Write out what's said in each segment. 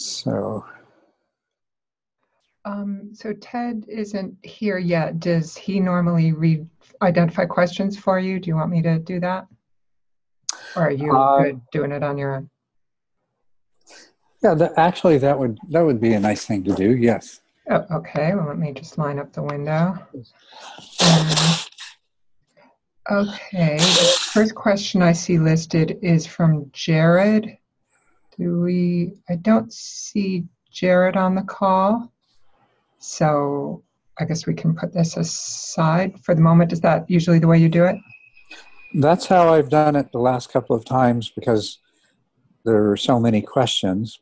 So, Um, so Ted isn't here yet. Does he normally read, identify questions for you? Do you want me to do that? Or are you Uh, doing it on your own? yeah, that, actually, that would that would be a nice thing to do. Yes. Oh, okay, well, let me just line up the window. Um, okay, the first question I see listed is from Jared. Do we, I don't see Jared on the call. So I guess we can put this aside for the moment. Is that usually the way you do it? That's how I've done it the last couple of times because there are so many questions.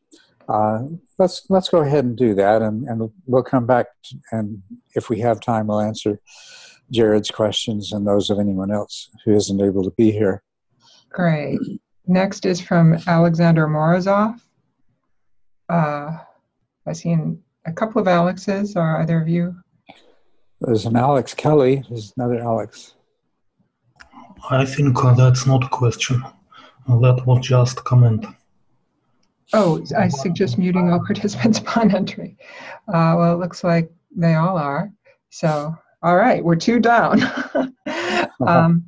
Uh, let's let's go ahead and do that, and, and we'll come back. To, and if we have time, we'll answer Jared's questions and those of anyone else who isn't able to be here. Great. Next is from Alexander Morozov. Uh, I've seen a couple of Alexes. Are either of you? There's an Alex Kelly. There's another Alex. I think uh, that's not a question. Uh, That was just a comment. Oh, I suggest muting all participants upon entry. Uh, well, it looks like they all are. So, all right, we're two down. um,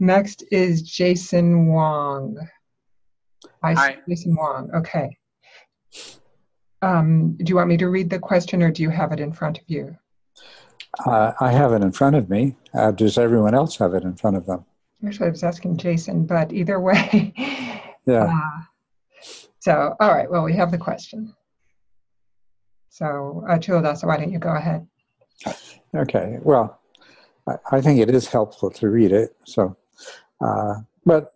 next is Jason Wong. I see Hi. Jason Wong. Okay. Um, do you want me to read the question or do you have it in front of you? Uh, I have it in front of me. Uh, does everyone else have it in front of them? Actually, I was asking Jason, but either way. Yeah. Uh, so, all right, well, we have the question. So, uh, Culadasa, why don't you go ahead? Okay. Well, I, I think it is helpful to read it. So, uh, but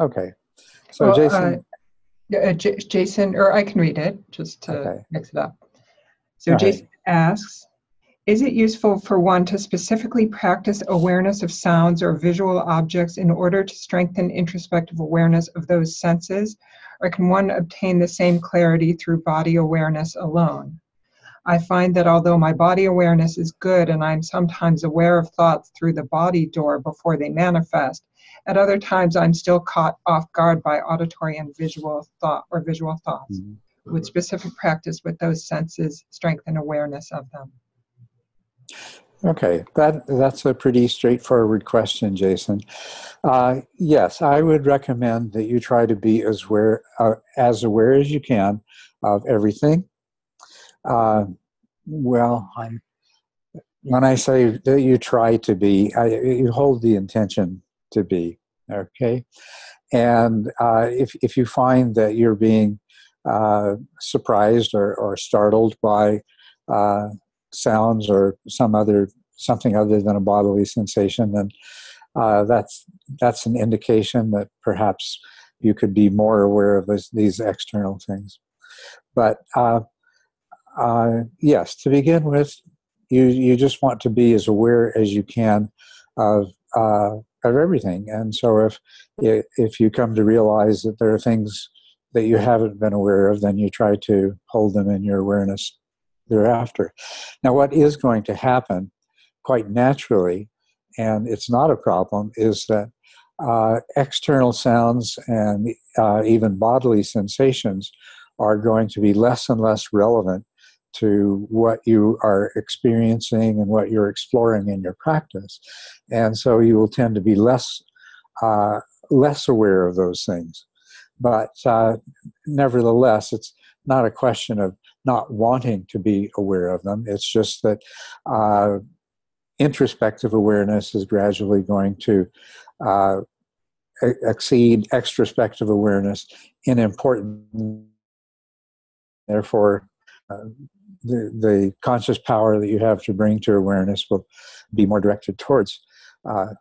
okay. So, Well, Jason. Yeah, uh, J- Jason, or I can read it just to Okay. mix it up. So ahead. Jason asks, is it useful for one to specifically practice awareness of sounds or visual objects in order to strengthen introspective awareness of those senses, or can one obtain the same clarity through body awareness alone? I find that although my body awareness is good and I'm sometimes aware of thoughts through the body door before they manifest, at other times I'm still caught off guard by auditory and visual thought or visual thoughts. Mhm. Would specific practice with those senses strengthen awareness of them? Okay, that that's a pretty straightforward question, Jason. Uh, yes, I would recommend that you try to be as aware uh, as aware as you can of everything. Uh, well, I'm, when I say that you try to be, I, you hold the intention to be. Okay, and uh, if if you find that you're being uh, surprised or, or startled by uh, sounds or some other something other than a bodily sensation, then uh, that's that's an indication that perhaps you could be more aware of this, these external things. But uh, uh, yes, to begin with, you you just want to be as aware as you can of of everything. And so if if you come to realize that there are things that you haven't been aware of, then you try to hold them in your awareness thereafter. Now, what is going to happen quite naturally, and it's not a problem, is that uh, external sounds and uh, even bodily sensations are going to be less and less relevant to what you are experiencing and what you're exploring in your practice. And so you will tend to be less, uh, less aware of those things. But uh, nevertheless, it's not a question of not wanting to be aware of them. It's just that uh, introspective awareness is gradually going to uh, exceed extrospective awareness in importance. Therefore, uh, the, the conscious power that you have to bring to awareness will be more directed towards uh,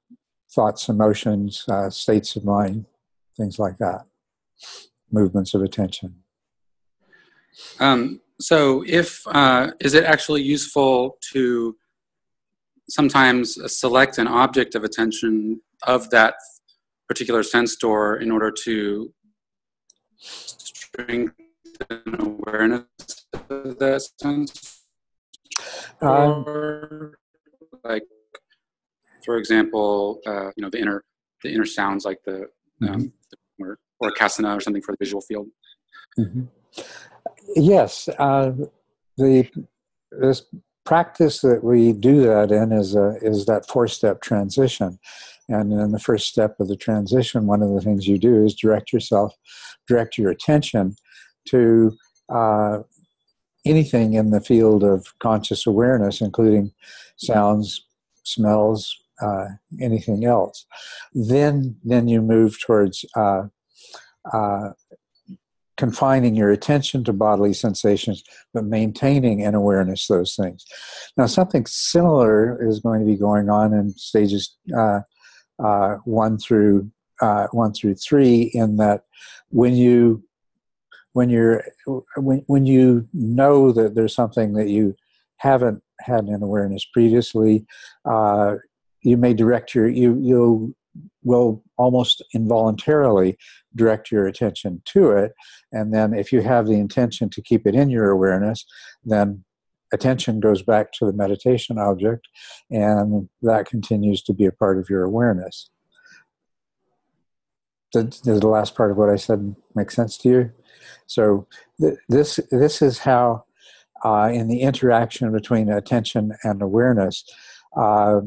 thoughts, emotions, uh, states of mind, things like that, movements of attention. Um, so, if uh, is it actually useful to sometimes select an object of attention of that particular sense door in order to strengthen awareness that sense? Um, or like, for example, uh, you know, the inner the inner sounds like the, um, or or kasina or something for the visual field. Mhm. yes, uh, the this practice that we do that in is a, is that four step transition. And in the first step of the transition, one of the things you do is direct yourself, direct your attention to uh, anything in the field of conscious awareness, including sounds, smells, uh, anything else. Then, then you move towards uh, uh, confining your attention to bodily sensations, but maintaining an awareness those things. Now, something similar is going to be going on in stages uh, uh, one through uh, one through three. In that, when you when you're when when you know that there's something that you haven't had an awareness previously, uh, you may direct your you you will almost involuntarily direct your attention to it. And then, if you have the intention to keep it in your awareness, then attention goes back to the meditation object, and that continues to be a part of your awareness. Does the last part of what I said make sense to you? So, th- this this is how, uh, in the interaction between attention and awareness, uh,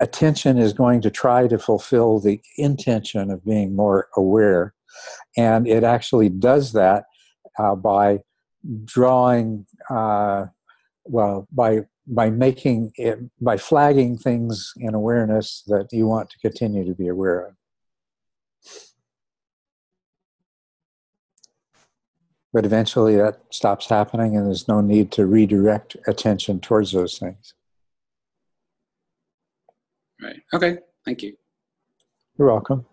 attention is going to try to fulfill the intention of being more aware. And it actually does that uh, by drawing, uh, well, by by making it by flagging things in awareness that you want to continue to be aware of. But eventually that stops happening and there's no need to redirect attention towards those things. Right. Okay. Thank you. You're welcome.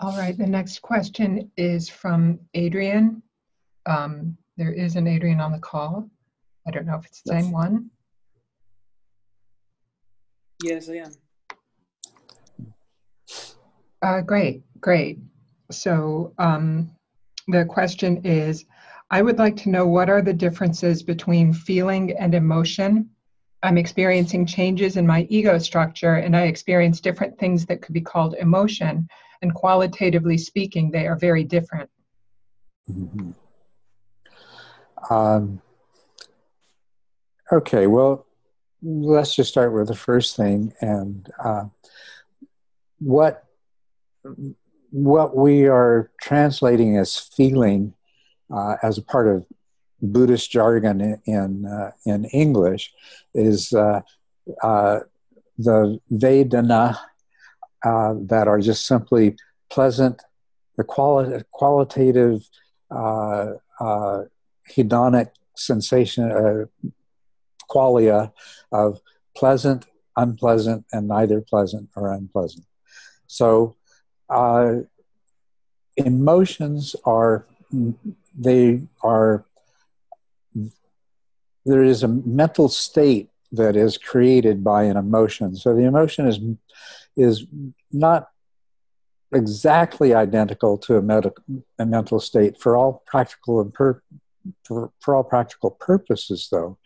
All right, the next question is from Adrian. Um, there is an Adrian on the call. I don't know if it's the same one. Yes, I am. Uh, great, great. So um, the question is, I would like to know what are the differences between feeling and emotion I'm experiencing changes in my ego structure and I experience different things that could be called emotion. And qualitatively speaking, they are very different. Mm-hmm. Um, okay, well, let's just start with the first thing. And uh, what what we are translating as feeling uh, as a part of Buddhist jargon in in, uh, in English is uh, uh, the Vedana uh, that are just simply pleasant, the quali- qualitative uh, hedonic sensation, qualia of pleasant, unpleasant, and neither pleasant or unpleasant. So emotions are they are there is a mental state that is created by an emotion. So the emotion is is not exactly identical to a, a mental state for all practical and for, for all practical purposes, though.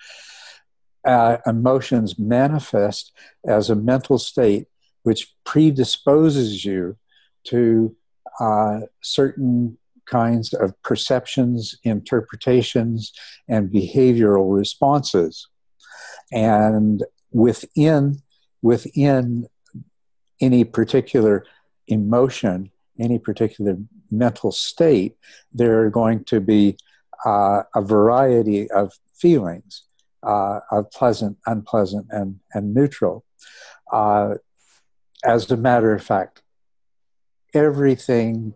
Uh, emotions manifest as a mental state which predisposes you to uh, certain kinds of perceptions, interpretations, and behavioral responses. And within, within any particular emotion, any particular mental state, there are going to be uh, a variety of feelings uh, of pleasant, unpleasant, and, and neutral. Uh, as a matter of fact, everything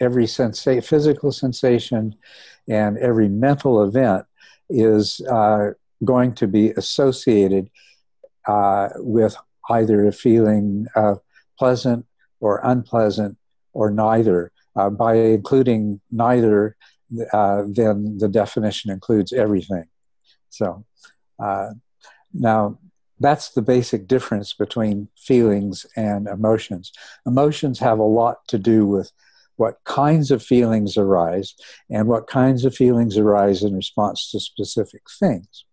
every sensa- physical sensation and every mental event is uh, going to be associated uh, with either a feeling of pleasant or unpleasant or neither. Uh, by including neither, uh, then the definition includes everything. So uh, now that's the basic difference between feelings and emotions. Emotions have a lot to do with what kinds of feelings arise and what kinds of feelings arise in response to specific things.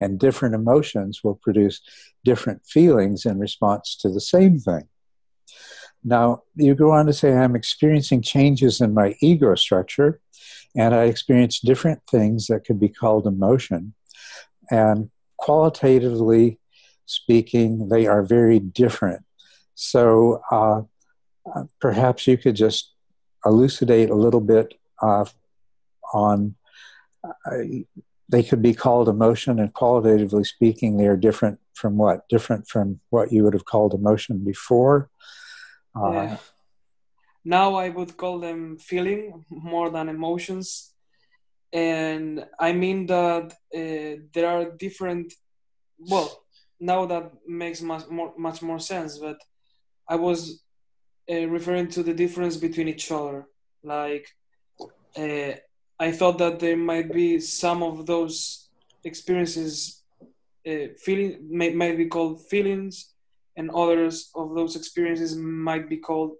And different emotions will produce different feelings in response to the same thing. Now, you go on to say, I'm experiencing changes in my ego structure, and I experience different things that could be called emotion. And qualitatively speaking, they are very different. So uh, perhaps you could just elucidate a little bit uh, on. Uh, they could be called emotion, and qualitatively speaking, they are different from what? Different from what you would have called emotion before. Uh, now I would call them feeling more than emotions. And I mean that uh, there are different, well, now that makes much more, much more sense, but I was uh, referring to the difference between each other. Like, uh, I thought that there might be some of those experiences, uh, feeling may, might be called feelings, and others of those experiences might be called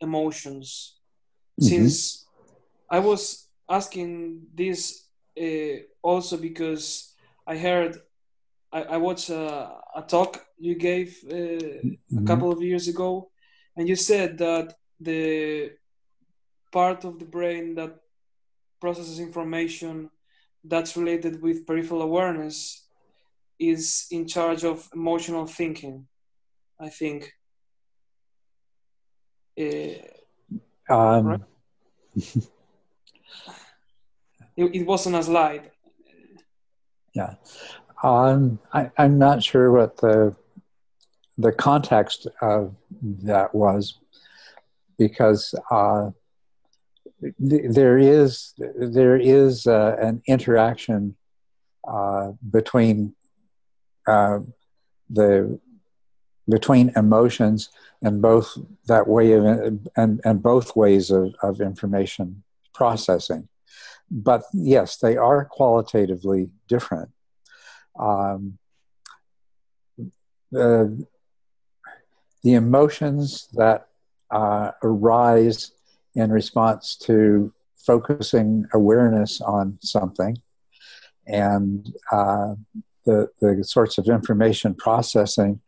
emotions. Mm-hmm. Since I was asking this uh, also because I heard, I, I watched a, a, talk you gave uh, mm-hmm. a couple of years ago, and you said that the part of the brain that processes information that's related with peripheral awareness is in charge of emotional thinking I think. Uh, um, right? it, it, wasn't a slide. Yeah, um, I, I'm not sure what the the context of that was, because uh, th- there is there is uh, an interaction uh, between uh, the between emotions and both that way of and, and both ways of, of information processing. But yes they are qualitatively different um, the, the emotions that uh, arise in response to focusing awareness on something and uh, the, the sorts of information processing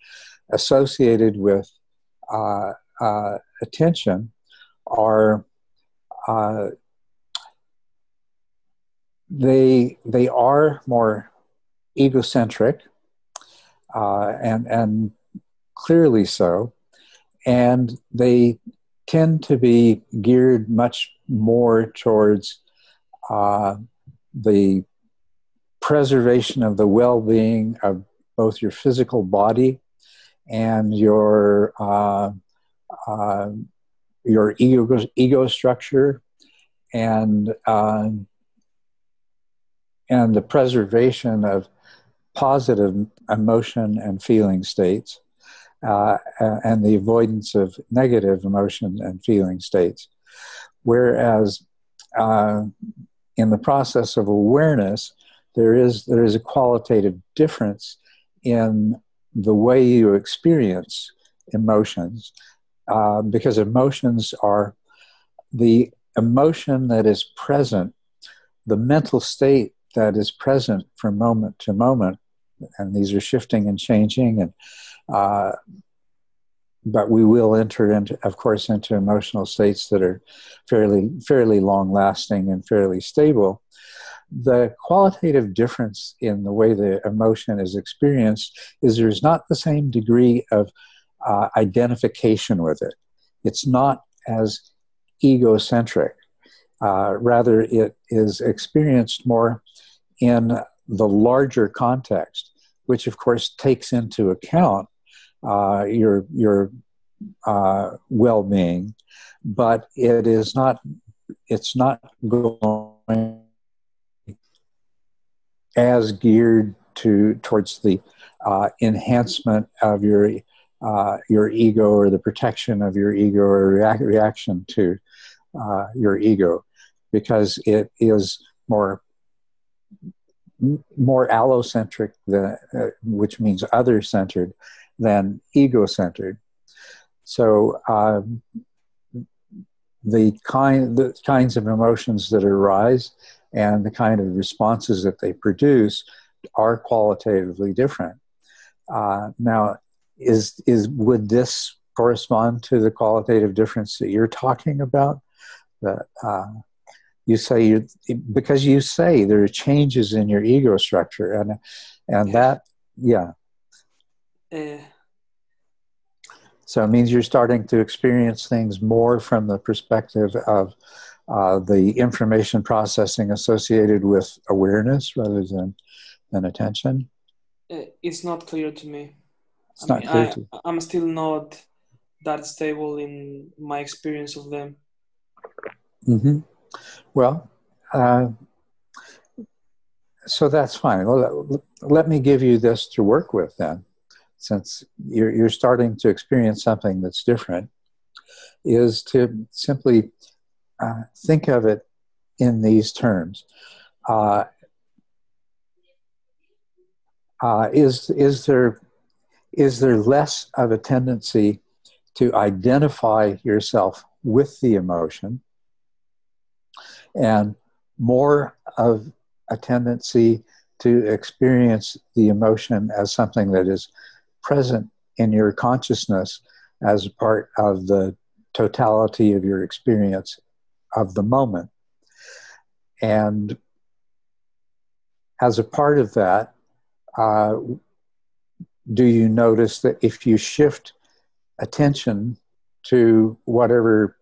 associated with uh, uh, attention are uh, they they are more egocentric uh, and and clearly so, and they tend to be geared much more towards uh, the preservation of the well-being of both your physical body and your uh, uh, your ego ego structure and uh, and the preservation of positive emotion and feeling states uh, and the avoidance of negative emotion and feeling states. Whereas uh, in the process of awareness there is there is a qualitative difference in the way you experience emotions, uh, because emotions are the emotion that is present, the mental state that is present from moment to moment, and these are shifting and changing, and uh, but we will enter into, of course, into emotional states that are fairly fairly long lasting and fairly stable the qualitative difference in the way the emotion is experienced is there's not the same degree of uh, identification with it. It's not as egocentric. Uh, rather, it is experienced more in the larger context, which of course takes into account uh, your your uh, well-being, but it is not. It's not going as geared to towards the uh, enhancement of your uh, your ego or the protection of your ego or react, reaction to uh, your ego, because it is more more allocentric, than, uh, which means other centered, than ego centered. So um, the kind the kinds of emotions that arise and the kind of responses that they produce are qualitatively different. Uh, now, is is would this correspond to the qualitative difference that you're talking about? That uh, you say you because you say there are changes in your ego structure, and and that yeah. Uh, so it means you're starting to experience things more from the perspective of uh, the information processing associated with awareness rather than than attention. uh, it's not clear to me. It's I not mean, clear I, to I'm still not that stable in my experience of them. hmm Well, uh, so that's fine. Well, let, me give you this to work with then, since you're, you're starting to experience something that's different, is to simply uh, think of it in these terms. Uh, uh, is is there is there less of a tendency to identify yourself with the emotion and more of a tendency to experience the emotion as something that is present in your consciousness as part of the totality of your experience of the moment. And as a part of that, uh, do you notice that if you shift attention to whatever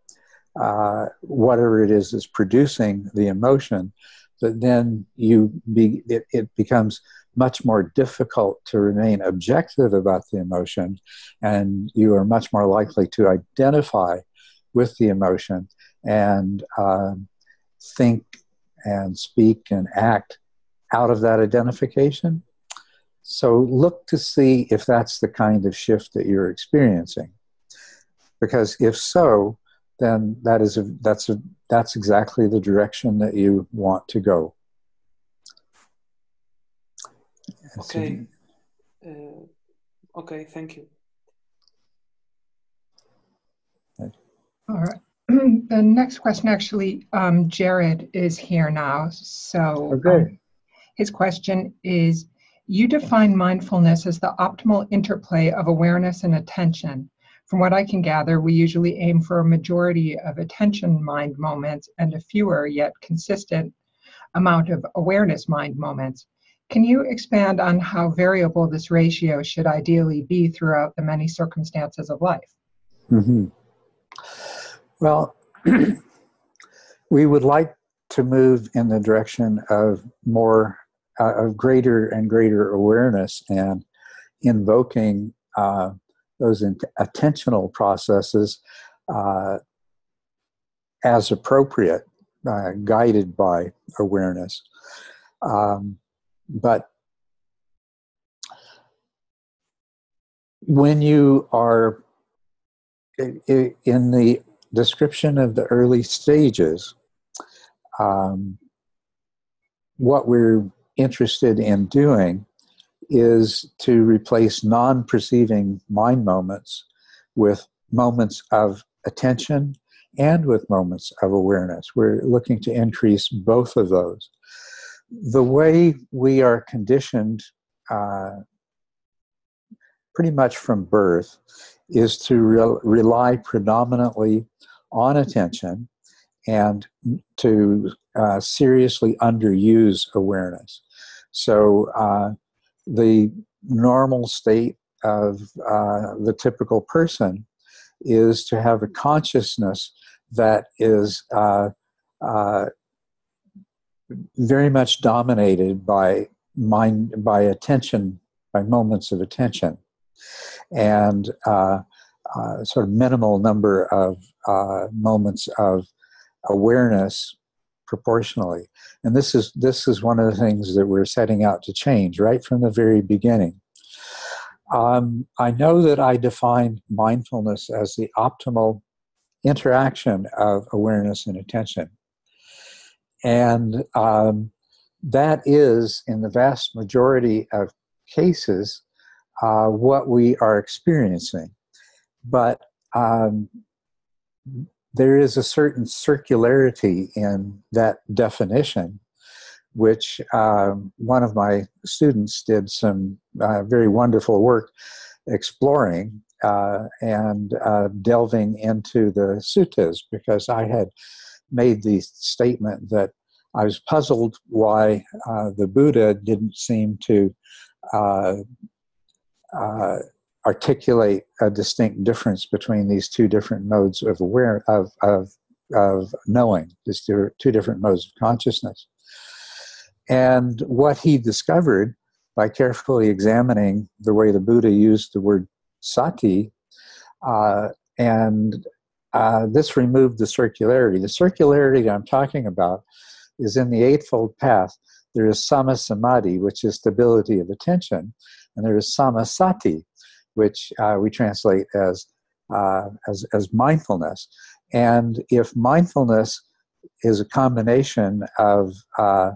uh, whatever it is that's producing the emotion, that then you be it, it becomes much more difficult to remain objective about the emotion, and you are much more likely to identify with the emotion and um, think and speak and act out of that identification. So look to see if that's the kind of shift that you're experiencing. Because if so, then that is a, that's a, that's exactly the direction that you want to go. Okay. Uh, okay, thank you. All right. The next question, actually, um, Jared is here now. So Okay. um, his question is You define mindfulness as the optimal interplay of awareness and attention. From what I can gather, we usually aim for a majority of attention mind moments and a fewer yet consistent amount of awareness mind moments. Can you expand on how variable this ratio should ideally be throughout the many circumstances of life? hmm Well, we would like to move in the direction of more, uh, of greater and greater awareness and invoking uh, those attentional processes uh, as appropriate, uh, guided by awareness. Um, but when you are in the description of the early stages, um, what we're interested in doing is to replace non perceiving mind moments with moments of attention and with moments of awareness. We're looking to increase both of those. The way we are conditioned uh, pretty much from birth is to re- rely predominantly on attention and to uh, seriously underuse awareness. So, uh, the normal state of uh, the typical person is to have a consciousness that is uh, uh, very much dominated by mind, by attention, by moments of attention, and uh, uh, sort of minimal number of uh, moments of awareness proportionally. And this is this is one of the things that we're setting out to change right from the very beginning. Um, I know that I define mindfulness as the optimal interaction of awareness and attention, and um, that is, in the vast majority of cases, uh, what we are experiencing. But um, there is a certain circularity in that definition, which um, one of my students did some uh, very wonderful work exploring. uh, and uh, delving into the suttas because I had made the statement that I was puzzled why uh, the Buddha didn't seem to uh, uh, articulate a distinct difference between these two different modes of aware of of, of knowing, these two, two different modes of consciousness. And what he discovered by carefully examining the way the Buddha used the word sati, uh, and uh, this removed the circularity. The circularity I'm talking about is in the Eightfold Path. There is samma samadhi, which is stability of attention, and there is samma sati, which uh, we translate as, uh, as as mindfulness. And if mindfulness is a combination of uh,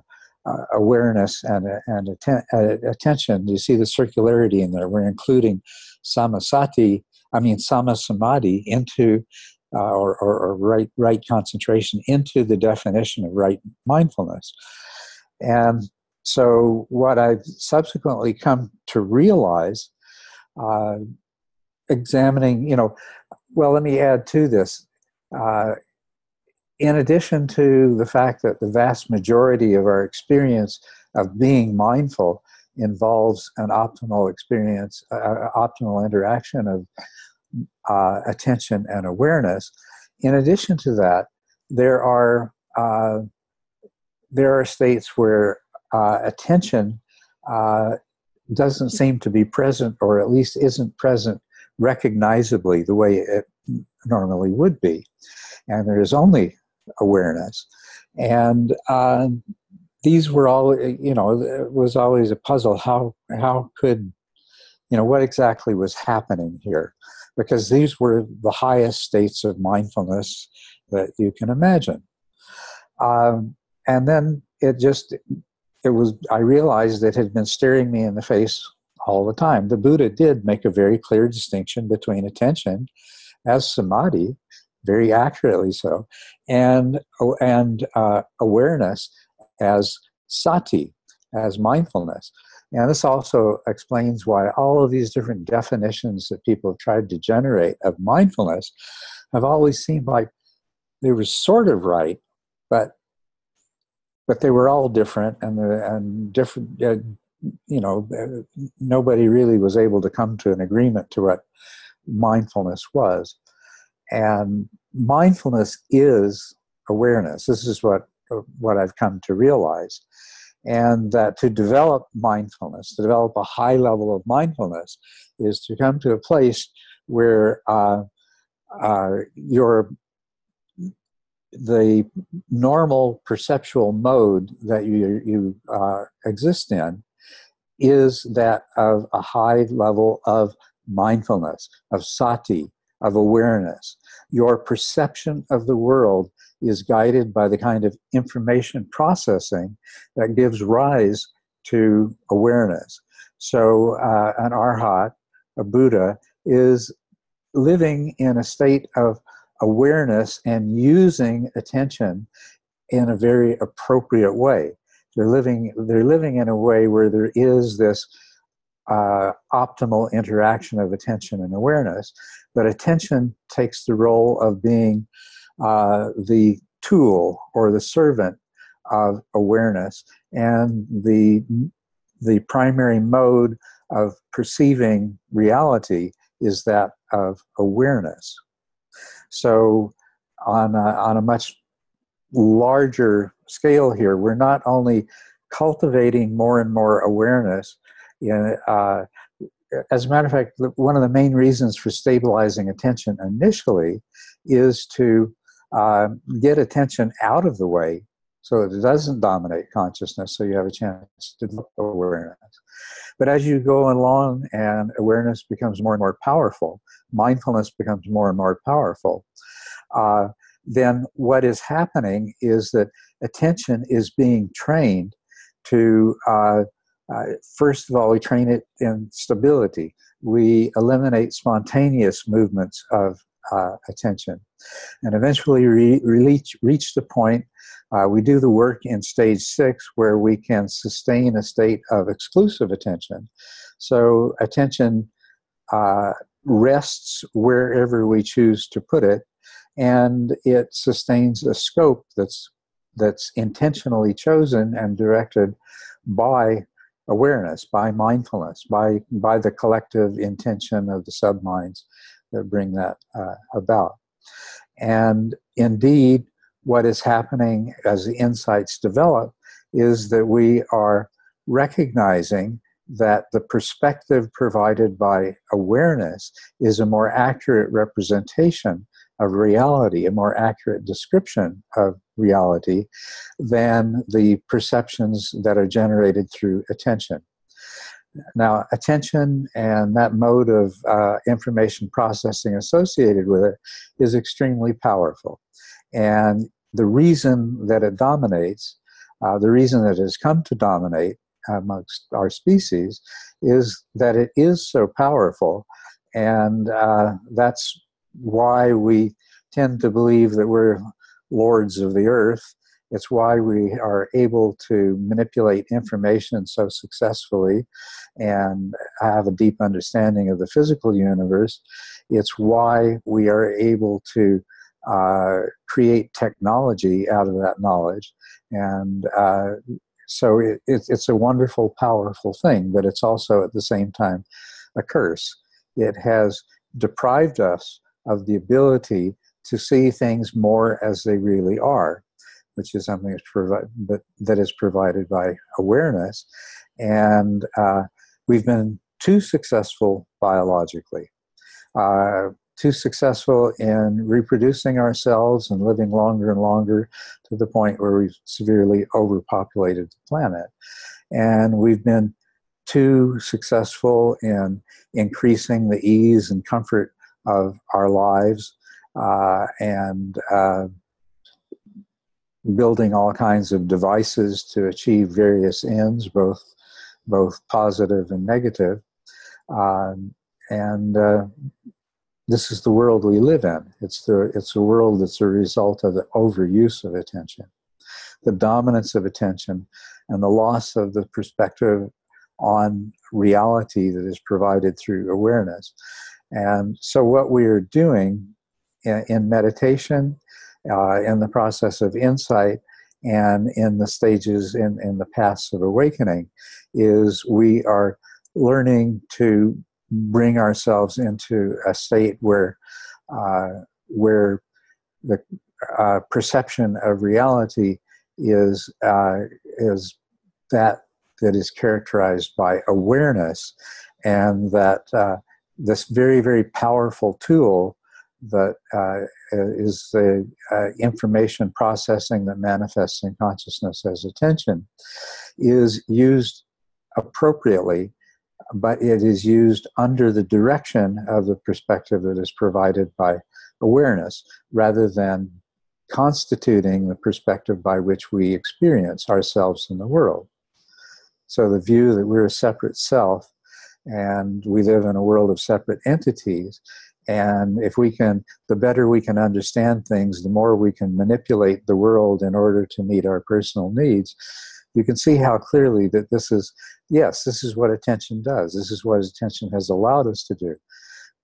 uh, awareness and, and atten- uh, attention. You see the circularity in there. We're including sammasati, I mean samma samadhi, into uh, or, or, or, right right concentration into the definition of right mindfulness. And so, what I've subsequently come to realize, uh, examining, you know, well, let me add to this. Uh, in addition to the fact that the vast majority of our experience of being mindful involves an optimal experience, uh, optimal interaction of uh, attention and awareness. In addition to that, there are uh, there are states where uh, attention uh, doesn't seem to be present, or at least isn't present recognizably the way it normally would be, and there is only awareness. And uh, these were all, you know, it was always a puzzle. How how could, you know, what exactly was happening here? Because these were the highest states of mindfulness that you can imagine. Um, and then it just, it was. I realized it had been staring me in the face all the time. The Buddha did make a very clear distinction between attention as samadhi very accurately so, and and uh, awareness as sati, as mindfulness. And this also explains why all of these different definitions that people have tried to generate of mindfulness have always seemed like they were sort of right, but but they were all different, and the, and different. Uh, you know, uh, nobody really was able to come to an agreement to what mindfulness was. And mindfulness is awareness. This is what what I've come to realize. And that to develop mindfulness, to develop a high level of mindfulness, is to come to a place where uh, uh, your the normal perceptual mode that you you uh, exist in is that of a high level of mindfulness, of sati, of awareness. Your perception of the world is guided by the kind of information processing that gives rise to awareness. So, uh, an arhat, a Buddha, is living in a state of awareness and using attention in a very appropriate way. They're living, they're living in a way where there is this uh, optimal interaction of attention and awareness. But attention takes the role of being uh, the tool or the servant of awareness, and the the primary mode of perceiving reality is that of awareness. So, on a, on a much larger scale here, we're not only cultivating more and more awareness, uh, as a matter of fact, one of the main reasons for stabilizing attention initially is to uh, get attention out of the way so it doesn't dominate consciousness, so you have a chance to develop awareness. But as you go along and awareness becomes more and more powerful, mindfulness becomes more and more powerful, uh, then what is happening is that attention is being trained to uh, uh, first of all, we train it in stability. We eliminate spontaneous movements of uh, attention. And eventually re- reach, reach the point, uh, we do the work in stage six where we can sustain a state of exclusive attention. So attention uh, rests wherever we choose to put it, and it sustains a scope that's that's intentionally chosen and directed by awareness, by mindfulness, by by the collective intention of the subminds that bring that uh, about. And indeed, what is happening as the insights develop is that we are recognizing that the perspective provided by awareness is a more accurate representation of reality, a more accurate description of reality than the perceptions that are generated through attention. Now, attention and that mode of uh, information processing associated with it is extremely powerful. And the reason that it dominates, uh, the reason that it has come to dominate amongst our species, is that it is so powerful. And uh, that's why we tend to believe that we're lords of the earth. It's why we are able to manipulate information so successfully and have a deep understanding of the physical universe. It's why we are able to uh, create technology out of that knowledge. And uh, so it, it, it's a wonderful, powerful thing, but it's also at the same time a curse. It has deprived us of the ability to see things more as they really are, which is something that's provi- but that is provided by awareness. And uh, we've been too successful biologically, uh, too successful in reproducing ourselves and living longer and longer to the point where we've severely overpopulated the planet. And we've been too successful in increasing the ease and comfort of our lives uh, and uh, building all kinds of devices to achieve various ends, both both positive and negative. Um, and uh, this is the world we live in. It's the it's a world that's a result of the overuse of attention, the dominance of attention, and the loss of the perspective on reality that is provided through awareness. And so, what we are doing in, in meditation, uh, in the process of insight, and in the stages in, in the paths of awakening, is we are learning to bring ourselves into a state where uh, where the uh, perception of reality is uh, is that that is characterized by awareness, and that uh, this very very powerful tool that uh, is the uh, information processing that manifests in consciousness as attention, is used appropriately, but it is used under the direction of the perspective that is provided by awareness rather than constituting the perspective by which we experience ourselves in the world. So the view that we're a separate self and we live in a world of separate entities and if we can, the better we can understand things, the more we can manipulate the world in order to meet our personal needs. You can see how clearly that this is, yes, this is what attention does. This is what attention has allowed us to do.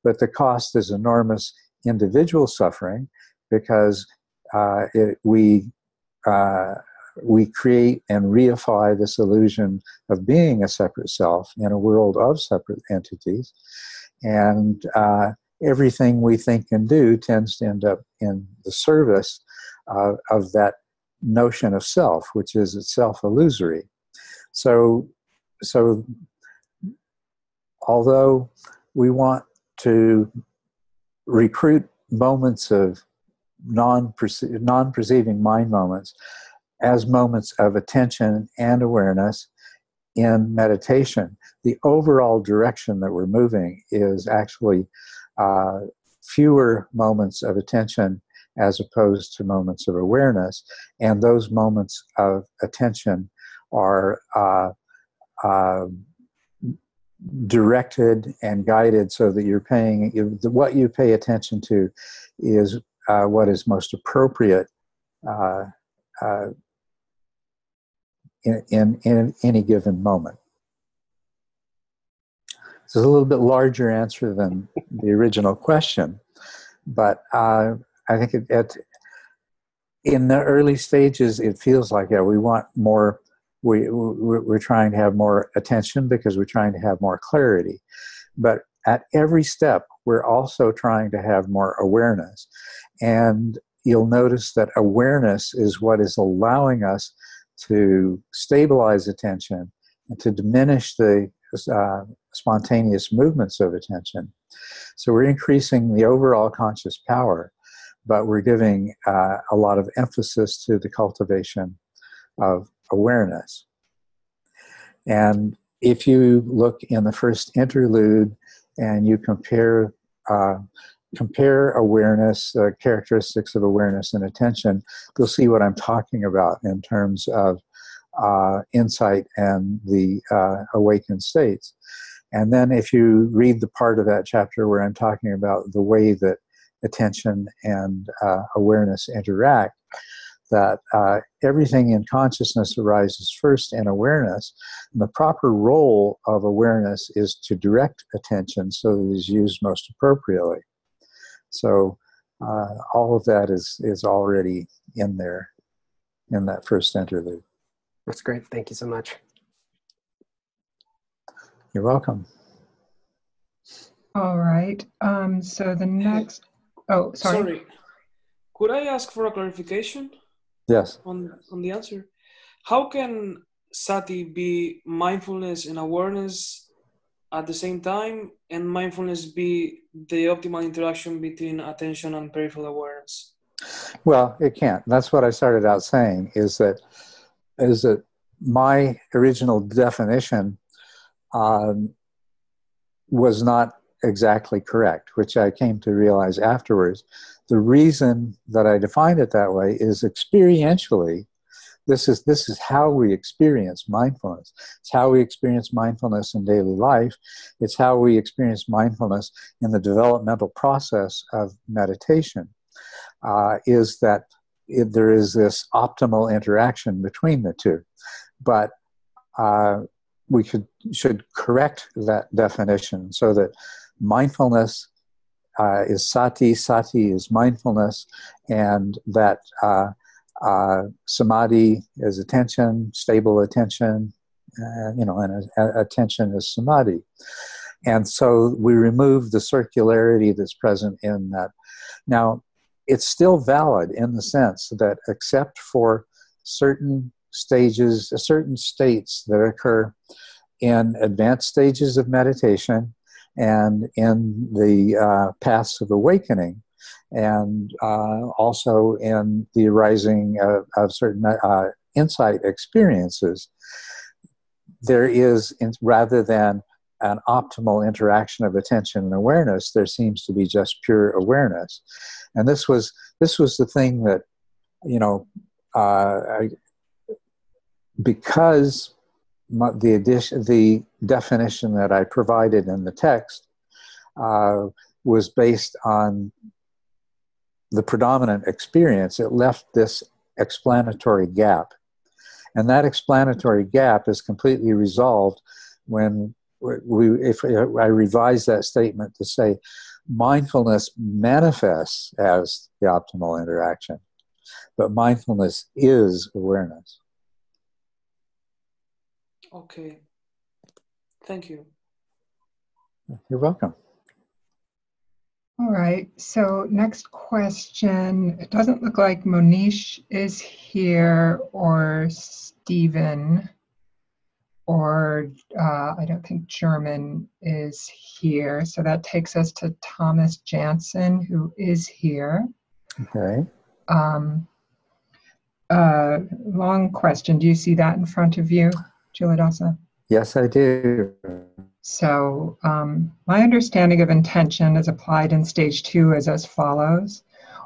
But the cost is enormous individual suffering because uh, it, we uh, we create and reify this illusion of being a separate self in a world of separate entities, and uh, everything we think and do tends to end up in the service uh, of that notion of self, which is itself illusory. So, so although we want to recruit moments of non-perceiving mind moments as moments of attention and awareness in meditation, the overall direction that we're moving is actually uh, fewer moments of attention as opposed to moments of awareness. And those moments of attention are uh, uh, directed and guided so that you're paying what you pay attention to is uh, what is most appropriate uh, uh, in, in, in any given moment. it's a little bit larger answer than the original question, but uh, I think it, it, in the early stages, it feels like yeah, we want more. We we're trying to have more attention because we're trying to have more clarity, but at every step, we're also trying to have more awareness, and you'll notice that awareness is what is allowing us to stabilize attention and to diminish the uh, spontaneous movements of attention. So we're increasing the overall conscious power, but we're giving uh, a lot of emphasis to the cultivation of awareness. And if you look in the first interlude and you compare uh, compare awareness, uh, characteristics of awareness and attention, you'll see what I'm talking about in terms of uh, insight and the uh, awakened states. And then if you read the part of that chapter where I'm talking about the way that attention and uh, awareness interact, that uh, everything in consciousness arises first in awareness. And the proper role of awareness is to direct attention so that it is used most appropriately. So uh, all of that is, is already in there in that first interlude. That's great. Thank you so much. You're welcome. All right. Um, so the next. Oh, sorry. Sorry. Could I ask for a clarification? Yes. On on the answer, how can sati be mindfulness and awareness at the same time, and mindfulness be the optimal interaction between attention and peripheral awareness? Well, it can't. That's what I started out saying. Is that is that my original definition um, was not exactly correct, which I came to realize afterwards. The reason that I defined it that way is experientially. This is this is how we experience mindfulness. It's how we experience mindfulness in daily life. It's how we experience mindfulness in the developmental process of meditation. Uh, is that it, there is this optimal interaction between the two. But uh, we should, should correct that definition so that mindfulness uh, is sati, sati is mindfulness, and that uh, uh samadhi is attention, stable attention, uh, you know, and attention is samadhi. And so we remove the circularity that's present in that. Now, it's still valid in the sense that except for certain stages, certain states that occur in advanced stages of meditation and in the uh, paths of awakening, and uh, also in the arising of, of certain uh, insight experiences. There is, in, rather than an optimal interaction of attention and awareness, there seems to be just pure awareness and this was this was the thing that you know uh, I, because the addition the definition that I provided in the text uh, was based on the predominant experience. It left this explanatory gap, and that explanatory gap is completely resolved when we if I revise that statement to say mindfulness manifests as the optimal interaction, but mindfulness is awareness. Okay. Thank you. You're welcome. All right. So, next question. It doesn't look like Monish is here or Stephen or uh, I don't think German is here. So that takes us to Thomas Jansen, who is here. Okay. Um, uh, long question. Do you see that in front of you, Culadasa? Yes, I do. So, um, my understanding of intention as applied in stage two is as follows.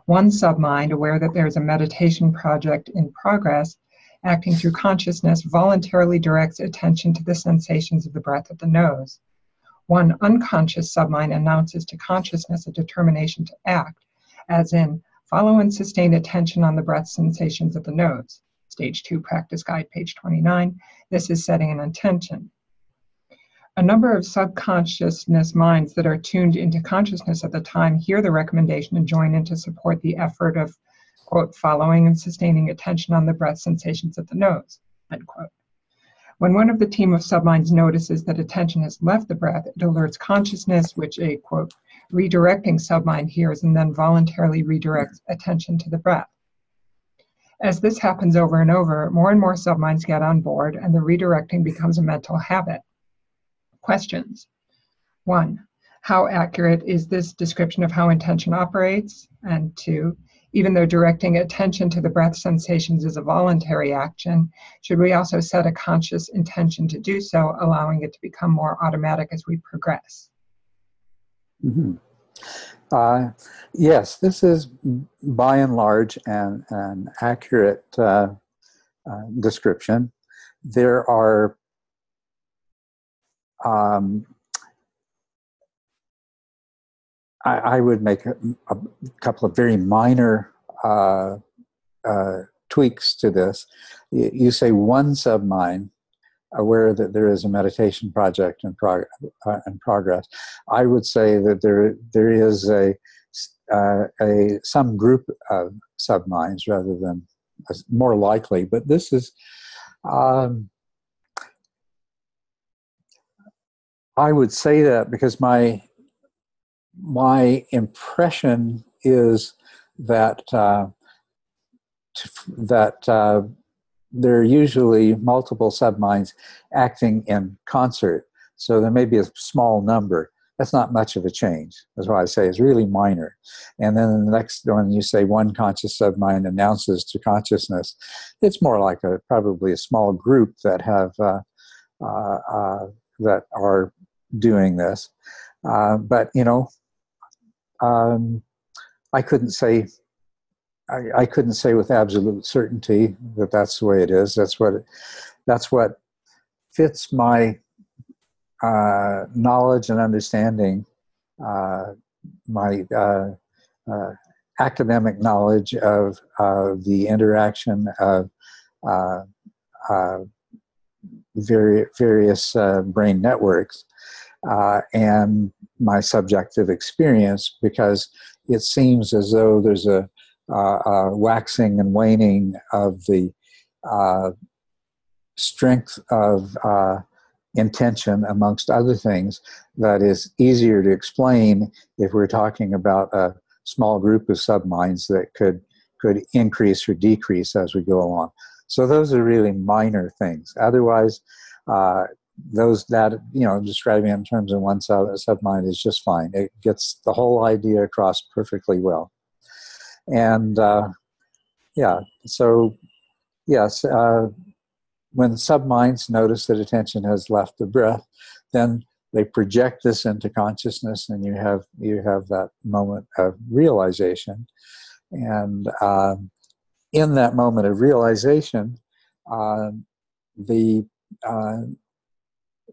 One submind, aware that there is a meditation project in progress, acting through consciousness, voluntarily directs attention to the sensations of the breath at the nose. One unconscious submind announces to consciousness a determination to act, as in, follow and sustain attention on the breath sensations of the nose. Stage 2 practice guide, page 29. This is setting an intention. A number of subconsciousness minds that are tuned into consciousness at the time hear the recommendation and join in to support the effort of, quote, following and sustaining attention on the breath sensations at the nose, end quote. When one of the team of subminds notices that attention has left the breath, it alerts consciousness, which a, quote, redirecting submind hears and then voluntarily redirects attention to the breath. As this happens over and over, more and more subminds get on board and the redirecting becomes a mental habit. Questions. One, how accurate is this description of how intention operates? And two, even though directing attention to the breath sensations is a voluntary action, should we also set a conscious intention to do so, allowing it to become more automatic as we progress? Mm-hmm. Uh, yes, this is by and large an, an accurate uh, uh, description. There are um, I, I, would make a, a, couple of very minor uh, uh, tweaks to this. You, you, say one submind, aware that there is a meditation project in, prog- uh, in progress. I would say that there there is a uh, a some group of sub minds rather than more likely, but this is. Um, I would say that because my my impression is that uh, that uh, there are usually multiple subminds acting in concert. So there may be a small number. That's not much of a change. That's why I say it's really minor. And then the next one, you say one conscious submind announces to consciousness. It's more like a probably a small group that have uh, uh, uh that are doing this. Uh, but you know, um, I couldn't say. I, I, couldn't say with absolute certainty that that's the way it is. That's what. That's what fits my uh, knowledge and understanding. Uh, my uh, uh, academic knowledge of the interaction of various brain networks uh, and my subjective experience because it seems as though there's a waxing and waning of the uh, strength of uh, intention, amongst other things, that is easier to explain if we're talking about a small group of subminds that could could increase or decrease as we go along. So those are really minor things. Otherwise, uh, those that you know describing in terms of one sub submind is just fine. It gets the whole idea across perfectly well, and uh, yeah. So yes, uh, when subminds notice that attention has left the breath, then they project this into consciousness, and you have you have that moment of realization, and um, in that moment of realization, uh, the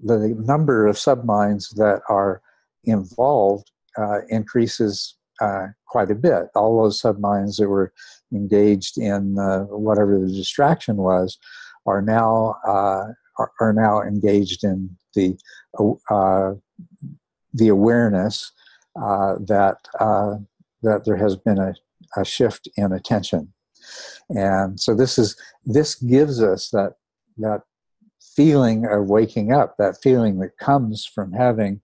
the number of subminds that are involved uh, increases uh, quite a bit. All those subminds that were engaged in uh, whatever the distraction was are now uh, are, are, now engaged in the uh, the awareness uh, that that there has been a, a shift in attention, and so this is this gives us that that feeling of waking up, that feeling that comes from having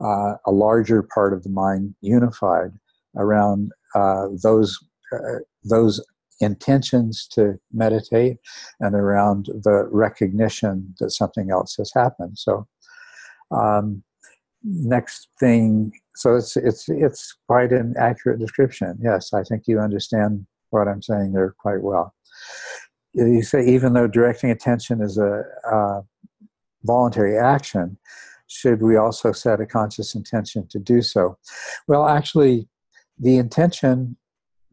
uh, a larger part of the mind unified around uh, those uh, those intentions to meditate and around the recognition that something else has happened. So, um, next thing, so it's it's it's quite an accurate description. Yes, I think you understand what I'm saying there quite well you say even though directing attention is a, a voluntary action, should we also set a conscious intention to do so? Well, actually, the intention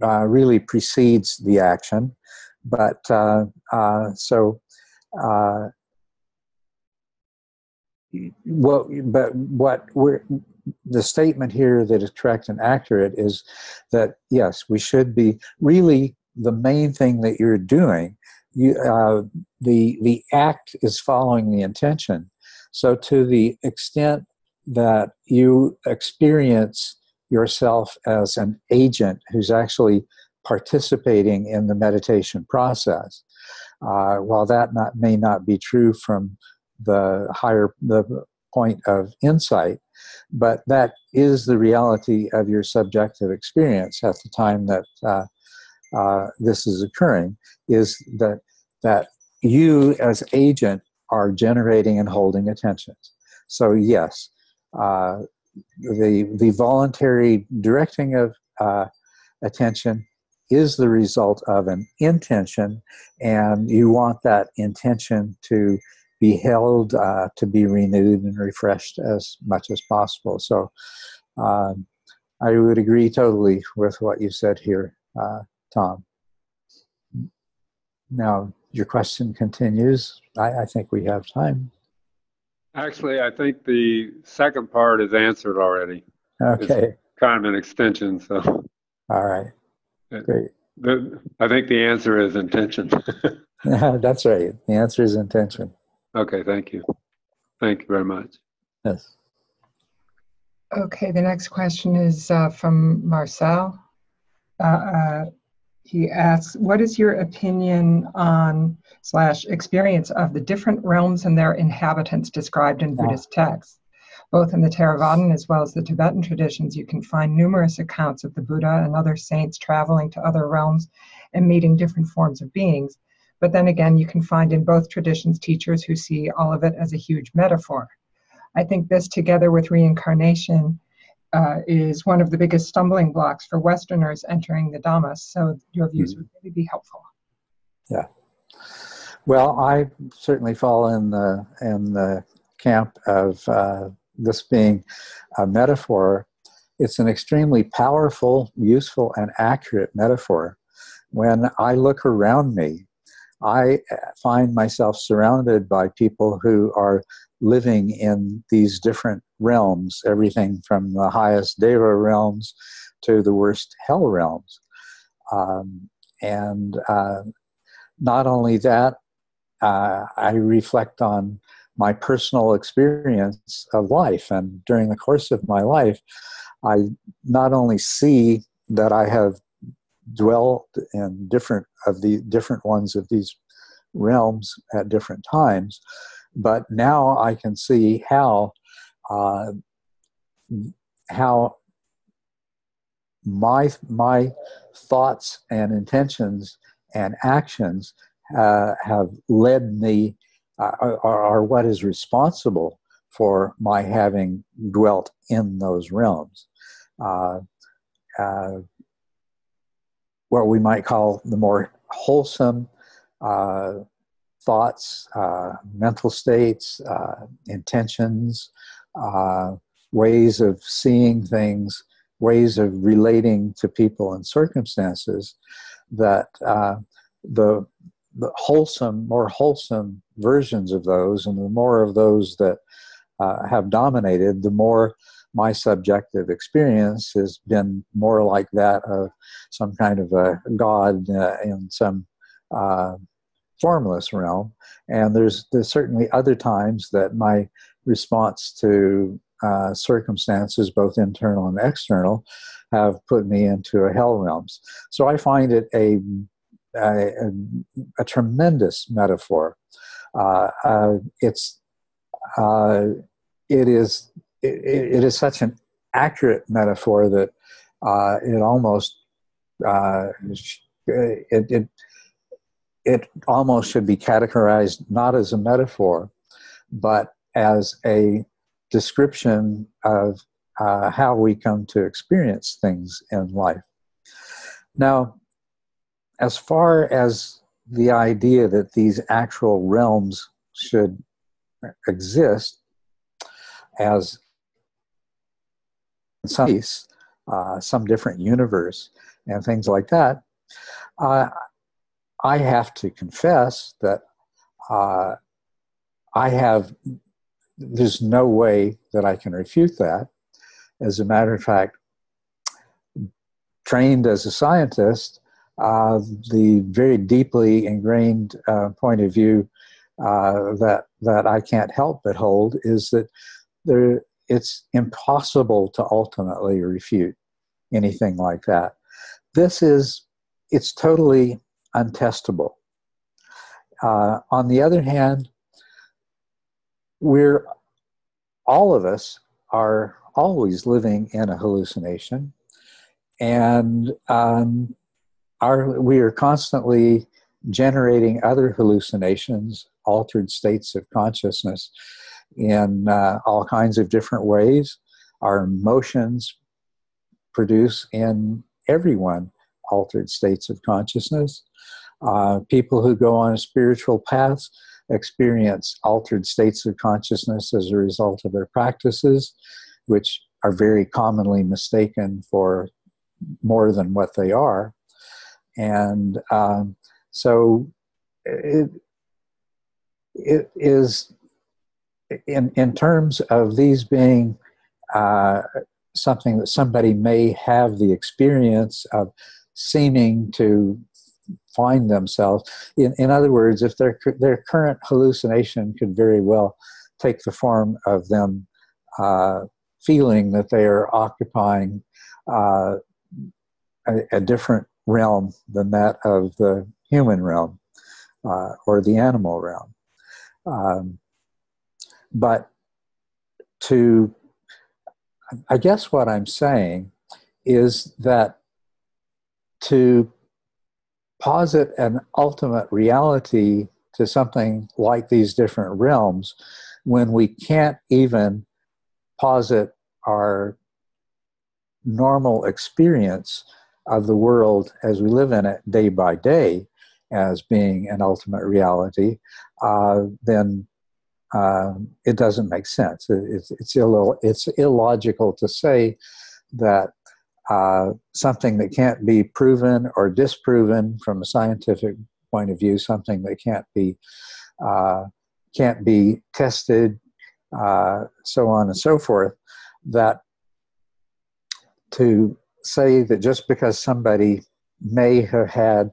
uh, really precedes the action, but uh, uh, so uh, what? But what we're the statement here that is correct and accurate is that yes, we should be really the main thing that you're doing you, uh, the the act is following the intention So, to the extent that you experience yourself as an agent who's actually participating in the meditation process, uh, while that not, may not be true from the higher the point of insight, but that is the reality of your subjective experience at the time that uh, uh, this is occurring. Is that that you as agent are generating and holding attentions. So yes, uh, the the voluntary directing of uh, attention is the result of an intention, and you want that intention to be held, uh, to be renewed and refreshed as much as possible. So, um, I would agree totally with what you said here, uh, Tom. Now, your question continues. I, I think we have time. Actually, I think the second part is answered already. Okay. Kind of an extension, so. All right. Great. The, I think the answer is intention. That's right. The answer is intention. okay, thank you. Thank you very much. Yes. Okay, the next question is uh, from Marcel. Uh, uh, he asks, what is your opinion on slash experience of the different realms and their inhabitants described in Buddhist texts? Both in the Theravadan as well as the Tibetan traditions, you can find numerous accounts of the Buddha and other saints traveling to other realms and meeting different forms of beings. But then again, you can find in both traditions teachers who see all of it as a huge metaphor. I think this, together with reincarnation, uh, is one of the biggest stumbling blocks for Westerners entering the Dhammas. So your views mm-hmm. would really be helpful. Yeah. Well, I certainly fall in the in the camp of uh, this being a metaphor. It's an extremely powerful, useful, and accurate metaphor. When I look around me, I find myself surrounded by people who are living in these different realms, everything from the highest Deva realms to the worst hell realms. Um, and uh, not only that, uh, I reflect on my personal experience of life. And during the course of my life, I not only see that I have dwelt in different of the different ones of these realms at different times, but now I can see how uh, how my my thoughts and intentions and actions uh, have led me uh, are, are, what is responsible for my having dwelt in those realms. Uh, uh what we might call the more wholesome uh, thoughts, uh, mental states, uh, intentions, uh, ways of seeing things, ways of relating to people and circumstances that uh, the, the wholesome, more wholesome versions of those, and the more of those that uh, have dominated, the more my subjective experience has been more like that of some kind of a god uh, in some uh, formless realm. And there's there's certainly other times that my response to uh, circumstances, both internal and external, have put me into a hell realms. So I find it a a, a, a tremendous metaphor. Uh, uh, it's uh, it is it, it is such an accurate metaphor that uh, it almost uh, it, it it almost should be categorized not as a metaphor, but as a description of uh, how we come to experience things in life. Now, as far as the idea that these actual realms should exist as some uh, some different universe, and things like that, uh, I have to confess that uh, I have, there's no way that I can refute that. As a matter of fact, trained as a scientist, uh, the very deeply ingrained uh, point of view uh, that that I can't help but hold is that there it's impossible to ultimately refute anything like that. This is it's totally untestable. Uh, on the other hand, we're all of us are always living in a hallucination, and um, are we are constantly generating other hallucinations, altered states of consciousness in uh, all kinds of different ways. Our emotions produce in everyone altered states of consciousness. Uh, people who go on spiritual path experience altered states of consciousness as a result of their practices, which are very commonly mistaken for more than what they are. And um, so it, it is, in, in terms of these being uh, something that somebody may have the experience of seeming to find themselves. In, in other words, if their, their current hallucination could very well take the form of them uh, feeling that they are occupying uh, a, a, different realm than that of the human realm uh, or the animal realm. Um, but to, I guess what I'm saying is that to posit an ultimate reality to something like these different realms when we can't even posit our normal experience of the world as we live in it day by day as being an ultimate reality, uh, then uh, it doesn't make sense. It's, it's, Ill, it's illogical to say that uh, something that can't be proven or disproven from a scientific point of view, something that can't be uh, can't be tested, uh, so on and so forth. That to say that just because somebody may have had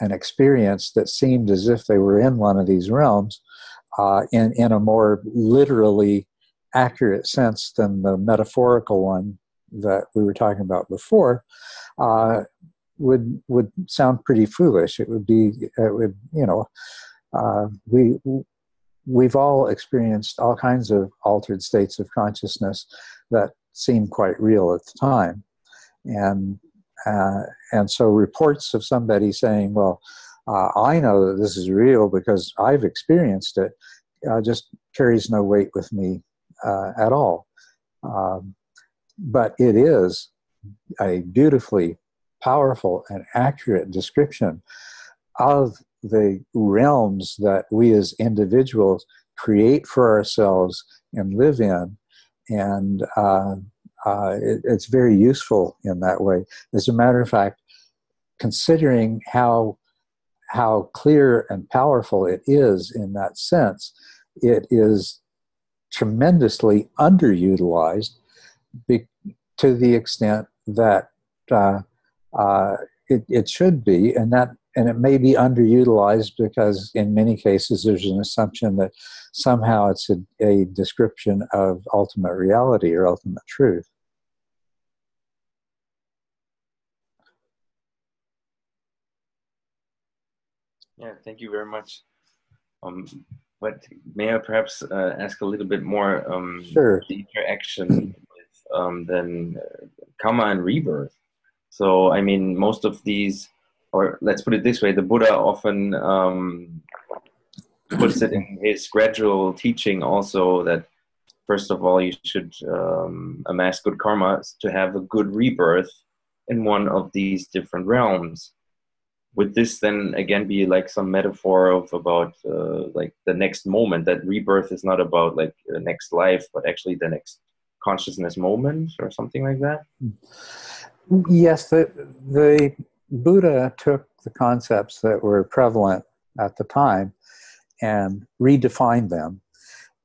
an experience that seemed as if they were in one of these realms uh, in, in a more literally accurate sense than the metaphorical one that we were talking about before uh, would would sound pretty foolish. It would be it would you know uh, we we've all experienced all kinds of altered states of consciousness that seem quite real at the time, and uh, and so reports of somebody saying, well. Uh, I know that this is real because I've experienced it. Uh, just carries no weight with me uh, at all. Um, but it is a beautifully powerful and accurate description of the realms that we as individuals create for ourselves and live in. And uh, uh, it, it's very useful in that way. As a matter of fact, considering how how clear and powerful it is in that sense, it is tremendously underutilized be, to the extent that uh, uh, it, it should be, and that and it may be underutilized because in many cases there's an assumption that somehow it's a, a description of ultimate reality or ultimate truth. Yeah, thank you very much. Um, but may I perhaps uh, ask a little bit more um, sure. the interaction um, than uh, karma and rebirth. So, I mean, most of these, or let's put it this way, the Buddha often um, puts it in his gradual teaching also that first of all, you should um, amass good karma to have a good rebirth in one of these different realms. Would this then again be like some metaphor of about uh, like the next moment? That rebirth is not about like the next life, but actually the next consciousness moment or something like that? Yes, the, the Buddha took the concepts that were prevalent at the time and redefined them.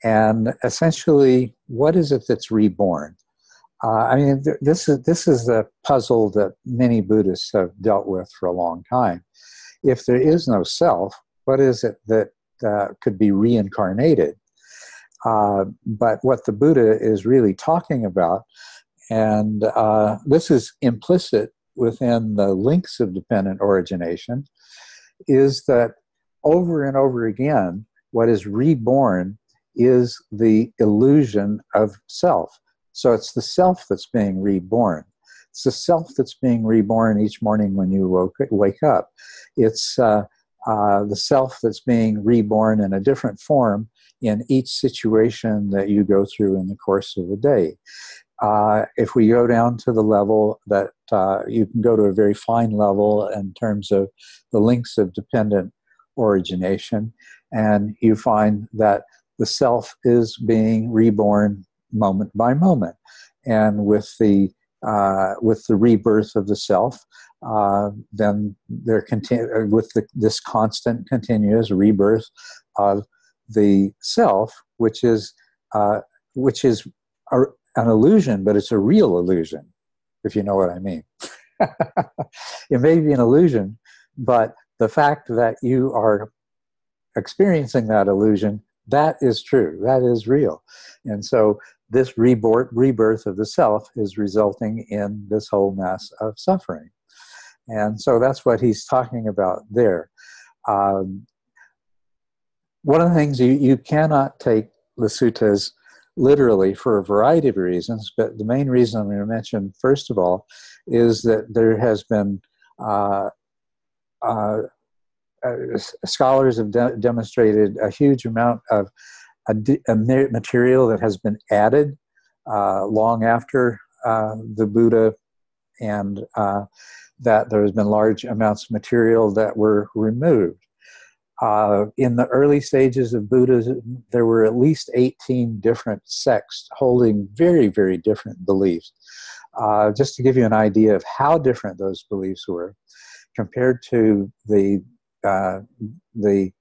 And essentially, what is it that's reborn? Uh, I mean, th- this is this is the puzzle that many Buddhists have dealt with for a long time. If there is no self, what is it that that could be reincarnated. Uh, but what the Buddha is really talking about, and uh, this is implicit within the links of dependent origination, is that over and over again, what is reborn is the illusion of self. So it's the self that's being reborn. It's the self that's being reborn each morning when you woke, wake up. It's uh, uh, the self that's being reborn in a different form in each situation that you go through in the course of a day. Uh, if we go down to the level that uh, you can go to a very fine level in terms of the links of dependent origination, and you find that the self is being reborn moment by moment, and with the uh, with the rebirth of the self, uh, then there continue with the, this constant continuous rebirth of the self, which is uh, which is a, an illusion, but it's a real illusion, if you know what I mean. it may be an illusion, but the fact that you are experiencing that illusion, that is true, that is real. And so this rebirth, rebirth of the self is resulting in this whole mass of suffering. And so that's what he's talking about there. Um, one of the things you, you cannot take the suttas literally for a variety of reasons, but the main reason I'm going to mention, first of all, is that there has been uh, uh, uh, scholars have de- demonstrated a huge amount of a, a material that has been added uh, long after uh, the Buddha, and uh, that there has been large amounts of material that were removed. Uh, in the early stages of Buddhism, there were at least 18 different sects holding very, very different beliefs. Uh, just to give you an idea of how different those beliefs were, compared to the uh, the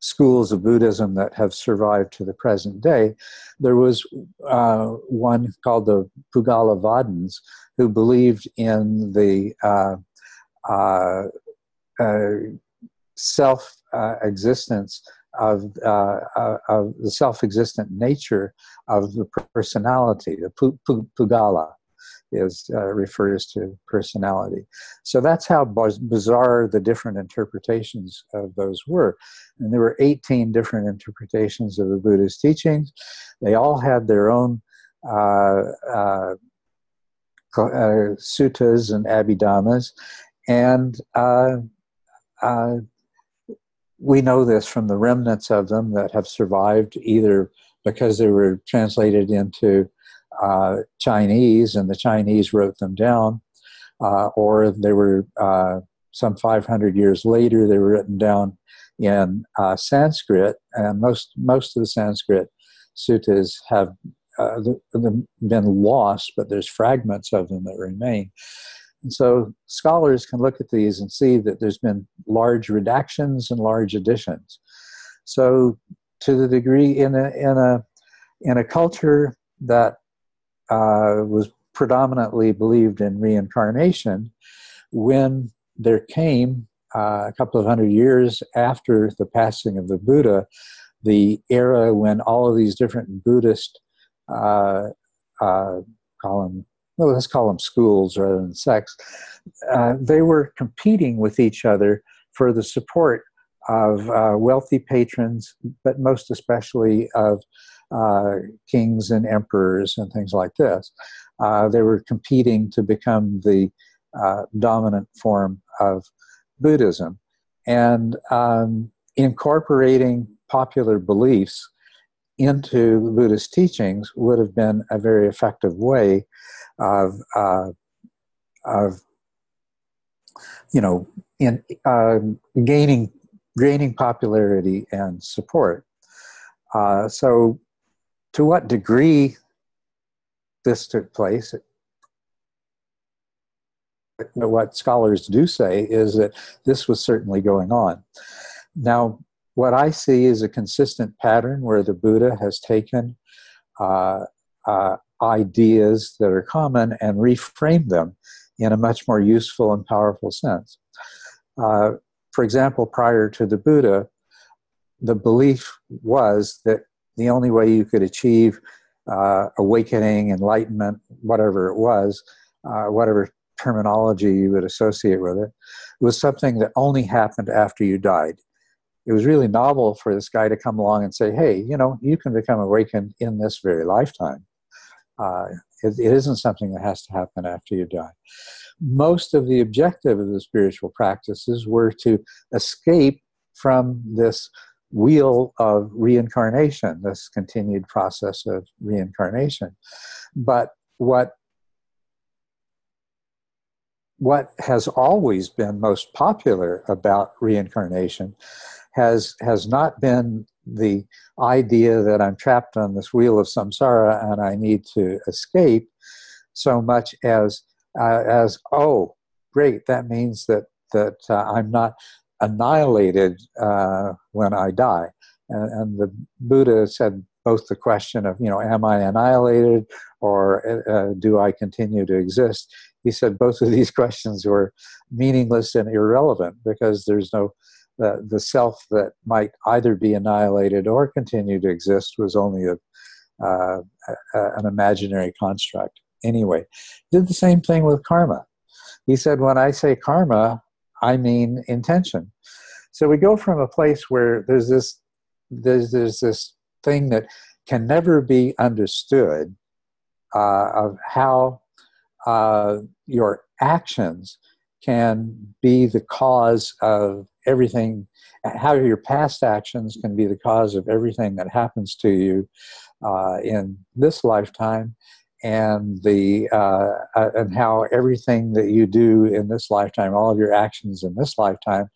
schools of Buddhism that have survived to the present day, there was uh, one called the Pugala Pugalavadins who believed in the uh, uh, self uh, existence of, uh, uh, of the self existent nature of the personality, the Pugala. Is uh, refers to personality, so that's how bizarre the different interpretations of those were. And there were 18 different interpretations of the Buddha's teachings. They all had their own uh, uh, suttas and abhidhammas, and we know this from the remnants of them that have survived either because they were translated into uh, Chinese and the Chinese wrote them down, uh, or they were uh, some 500 years later, they were written down in uh, Sanskrit, and most, most of the Sanskrit suttas have uh, been lost, but there's fragments of them that remain. And so scholars can look at these and see that there's been large redactions and large additions. So to the degree in a in a in a culture that uh, was predominantly believed in reincarnation, when there came uh, a couple of hundred years after the passing of the Buddha, the era when all of these different Buddhist uh, uh call them well, let's call them schools rather than sects, uh, they were competing with each other for the support of uh, wealthy patrons, but most especially of uh, kings and emperors and things like this. Uh, they were competing to become the uh, dominant form of Buddhism. And um, incorporating popular beliefs into Buddhist teachings would have been a very effective way of uh, of you know in uh, gaining gaining popularity and support. Uh, so, to what degree this took place? What scholars do say is that this was certainly going on. Now, what I see is a consistent pattern where the Buddha has taken uh, uh, ideas that are common and reframe them in a much more useful and powerful sense. Uh, for example, prior to the Buddha, the belief was that the only way you could achieve uh, awakening, enlightenment, whatever it was, uh, whatever terminology you would associate with it, was something that only happened after you died. It was really novel for this guy to come along and say, hey, you know, you can become awakened in this very lifetime. Uh, it, it isn't something that has to happen after you die. Most of the objective of the spiritual practices were to escape from this wheel of reincarnation, this continued process of reincarnation. But what what has always been most popular about reincarnation has has not been the idea that I'm trapped on this wheel of samsara and I need to escape, so much as uh, as oh, great, that means that that uh, I'm not annihilated uh, when I die. And, and, the Buddha said both the question of you know, am I annihilated or uh, do I continue to exist? He said both of these questions were meaningless and irrelevant because there's no the, the self that might either be annihilated or continue to exist was only a, uh, a, an imaginary construct. Anyway, did the same thing with karma. He said, when I say karma, I mean intention. So we go from a place where there's this there's, there's this thing that can never be understood uh, of how uh, your actions can be the cause of everything, how your past actions can be the cause of everything that happens to you uh, in this lifetime, and the uh, uh, and how everything that you do in this lifetime, all of your actions in this lifetime,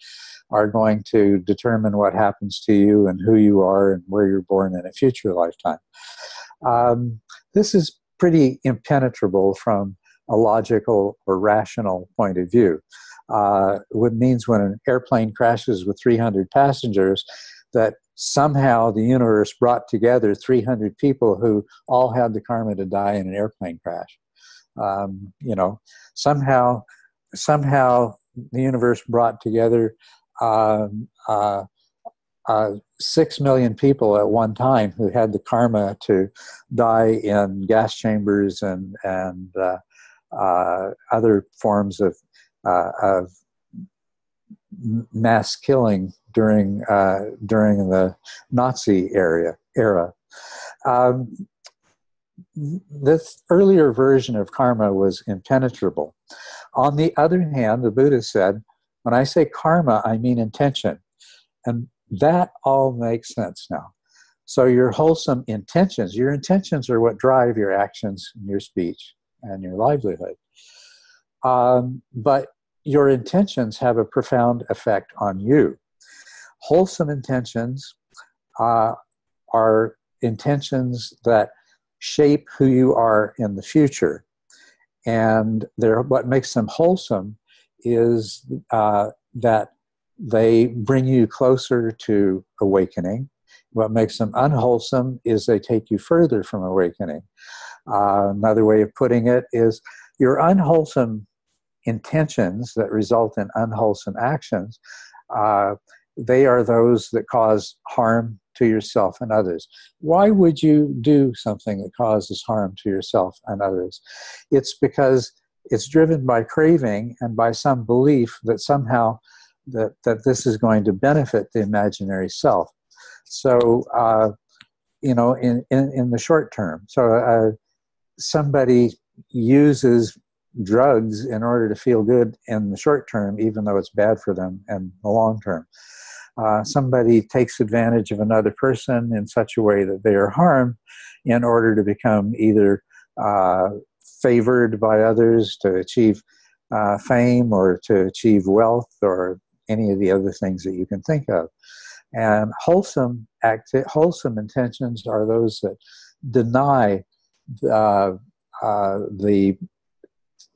are going to determine what happens to you and who you are and where you're born in a future lifetime. Um, this is pretty impenetrable from a logical or rational point of view. Uh, what means when an airplane crashes with 300 passengers that somehow the universe brought together 300 people who all had the karma to die in an airplane crash. Um, you know, somehow, somehow the universe brought together um, uh, uh, six million people at one time who had the karma to die in gas chambers and and uh, uh other forms of uh, of mass killing during uh, during the Nazi area era. Um, this earlier version of karma was impenetrable. On the other hand, the Buddha said, when I say karma, I mean intention. And that all makes sense now. So, your wholesome intentions, your intentions are what drive your actions and your speech and your livelihood. Um, but your intentions have a profound effect on you. Wholesome intentions uh, are intentions that shape who you are in the future. And what makes them wholesome is uh, that they bring you closer to awakening. What makes them unwholesome is they take you further from awakening. Uh, another way of putting it is your unwholesome intentions that result in unwholesome actions, uh, they are those that cause harm to yourself and others. Why would you do something that causes harm to yourself and others? It's because it's driven by craving and by some belief that somehow that, that this is going to benefit the imaginary self. So, uh, you know, in, in, in the short term, so uh, somebody uses drugs in order to feel good in the short term, even though it's bad for them in the long term. Uh, somebody takes advantage of another person in such a way that they are harmed in order to become either uh, favored by others to achieve uh, fame or to achieve wealth or any of the other things that you can think of. And wholesome acti- wholesome intentions are those that deny uh, uh, the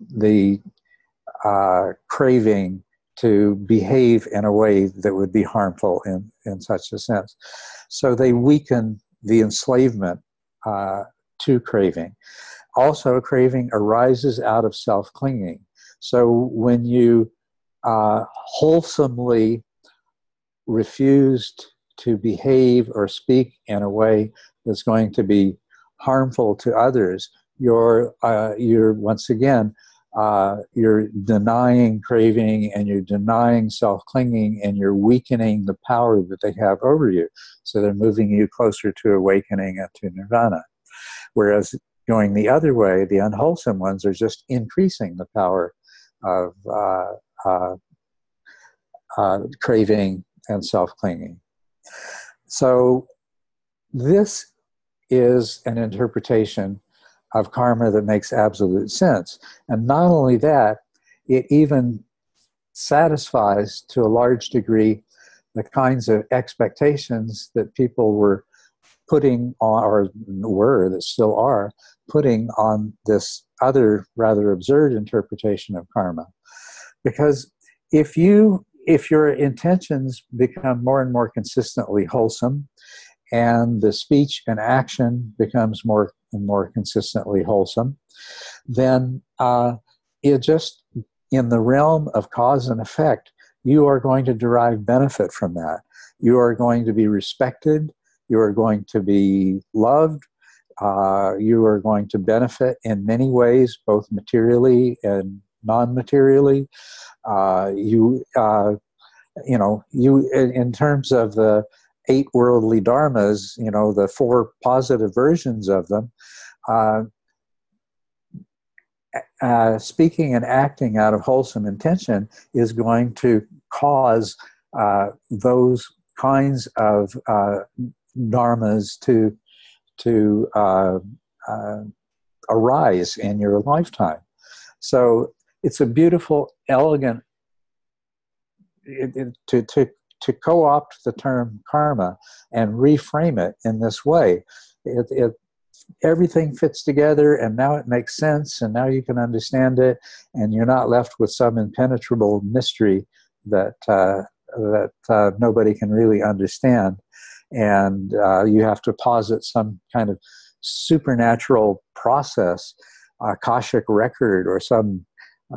the uh, craving to behave in a way that would be harmful in, in such a sense. So they weaken the enslavement uh, to craving. Also, craving arises out of self clinging. So when you uh, wholesomely refused to behave or speak in a way that's going to be harmful to others, you're uh, you're once again uh, you're denying craving and you're denying self-clinging and you're weakening the power that they have over you. So they're moving you closer to awakening and to nirvana. Whereas going the other way, the unwholesome ones are just increasing the power of uh, uh, uh, craving and self clinging. So, this is an interpretation of karma that makes absolute sense. And not only that, it even satisfies to a large degree the kinds of expectations that people were putting on, or were, that still are, putting on this other rather absurd interpretation of karma. Because if you if your intentions become more and more consistently wholesome and the speech and action becomes more and more consistently wholesome, then uh, it just in the realm of cause and effect, you are going to derive benefit from that. You are going to be respected. You are going to be loved. Uh, you are going to benefit in many ways, both materially and non-materially. Uh, you, uh, you know, you in, in, terms of the eight worldly dharmas, you know, the four positive versions of them. Uh, uh, speaking and acting out of wholesome intention is going to cause uh, those kinds of dharmas to to arise in your lifetime. So it's a beautiful, elegant it, it, to to to co-opt the term karma and reframe it in this way. It, it everything fits together, and now it makes sense, and now you can understand it, and you're not left with some impenetrable mystery that uh, that uh, nobody can really understand, and uh, you have to posit some kind of supernatural process, akashic record, or some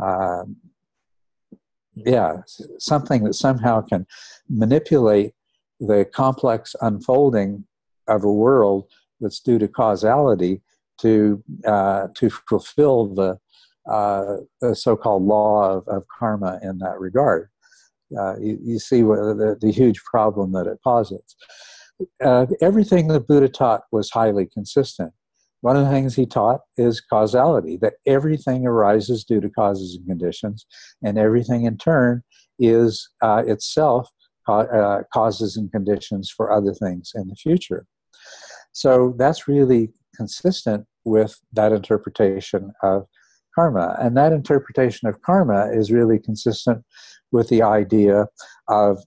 uh, yeah, something that somehow can manipulate the complex unfolding of a world that's due to causality to uh, to fulfill the, uh, the so-called law of, of, karma in that regard. Uh, you, you, see the, the, huge problem that it posits. Uh, everything the Buddha taught was highly consistent. One of the things he taught is causality, that everything arises due to causes and conditions, and everything in turn is uh, itself uh, causes and conditions for other things in the future. So that's really consistent with that interpretation of karma. And that interpretation of karma is really consistent with the idea of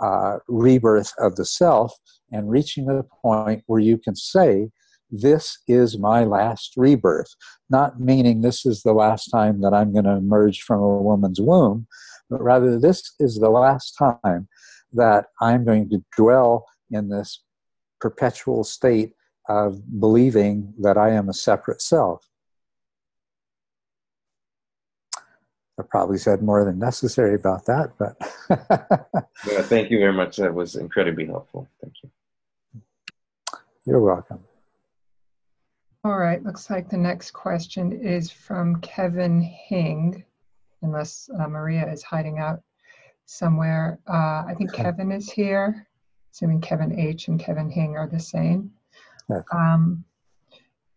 uh, rebirth of the self and reaching the point where you can say this is my last rebirth. Not meaning this is the last time that I'm going to emerge from a woman's womb, but rather this is the last time that I'm going to dwell in this perpetual state of believing that I am a separate self. I probably said more than necessary about that, but. yeah, thank you very much. That was incredibly helpful. Thank you. You're welcome. All right, looks like the next question is from Kevin Hing, unless uh, Maria is hiding out somewhere. Uh, I think Kevin is here, assuming Kevin H and Kevin Hing are the same. Um,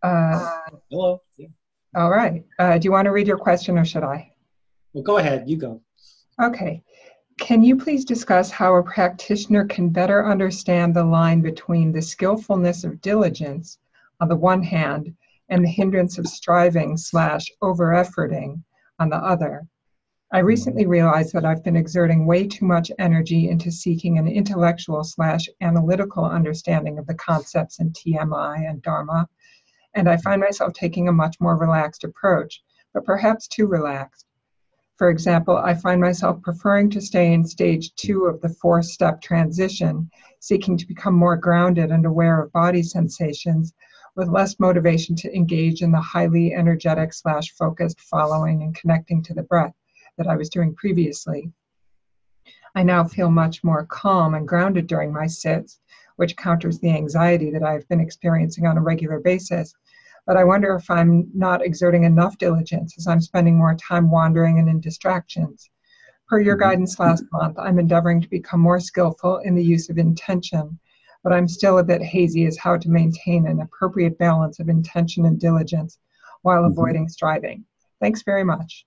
uh, Hello. Yeah. All right. Uh, do you want to read your question or should I? Well, go ahead. You go. Okay. Can you please discuss how a practitioner can better understand the line between the skillfulness of diligence on the one hand and the hindrance of striving slash over efforting on the other. I recently realized that I've been exerting way too much energy into seeking an intellectual slash analytical understanding of the concepts in TMI and Dharma, and I find myself taking a much more relaxed approach, but perhaps too relaxed. For example, I find myself preferring to stay in stage two of the four step transition, seeking to become more grounded and aware of body sensations, with less motivation to engage in the highly energetic slash focused following and connecting to the breath that I was doing previously. I now feel much more calm and grounded during my sits, which counters the anxiety that I've been experiencing on a regular basis. But I wonder if I'm not exerting enough diligence as I'm spending more time wandering and in distractions. Per your Mhm. guidance last month, I'm endeavoring to become more skillful in the use of intention, but I'm still a bit hazy as how to maintain an appropriate balance of intention and diligence while Mhm. avoiding striving. Thanks very much.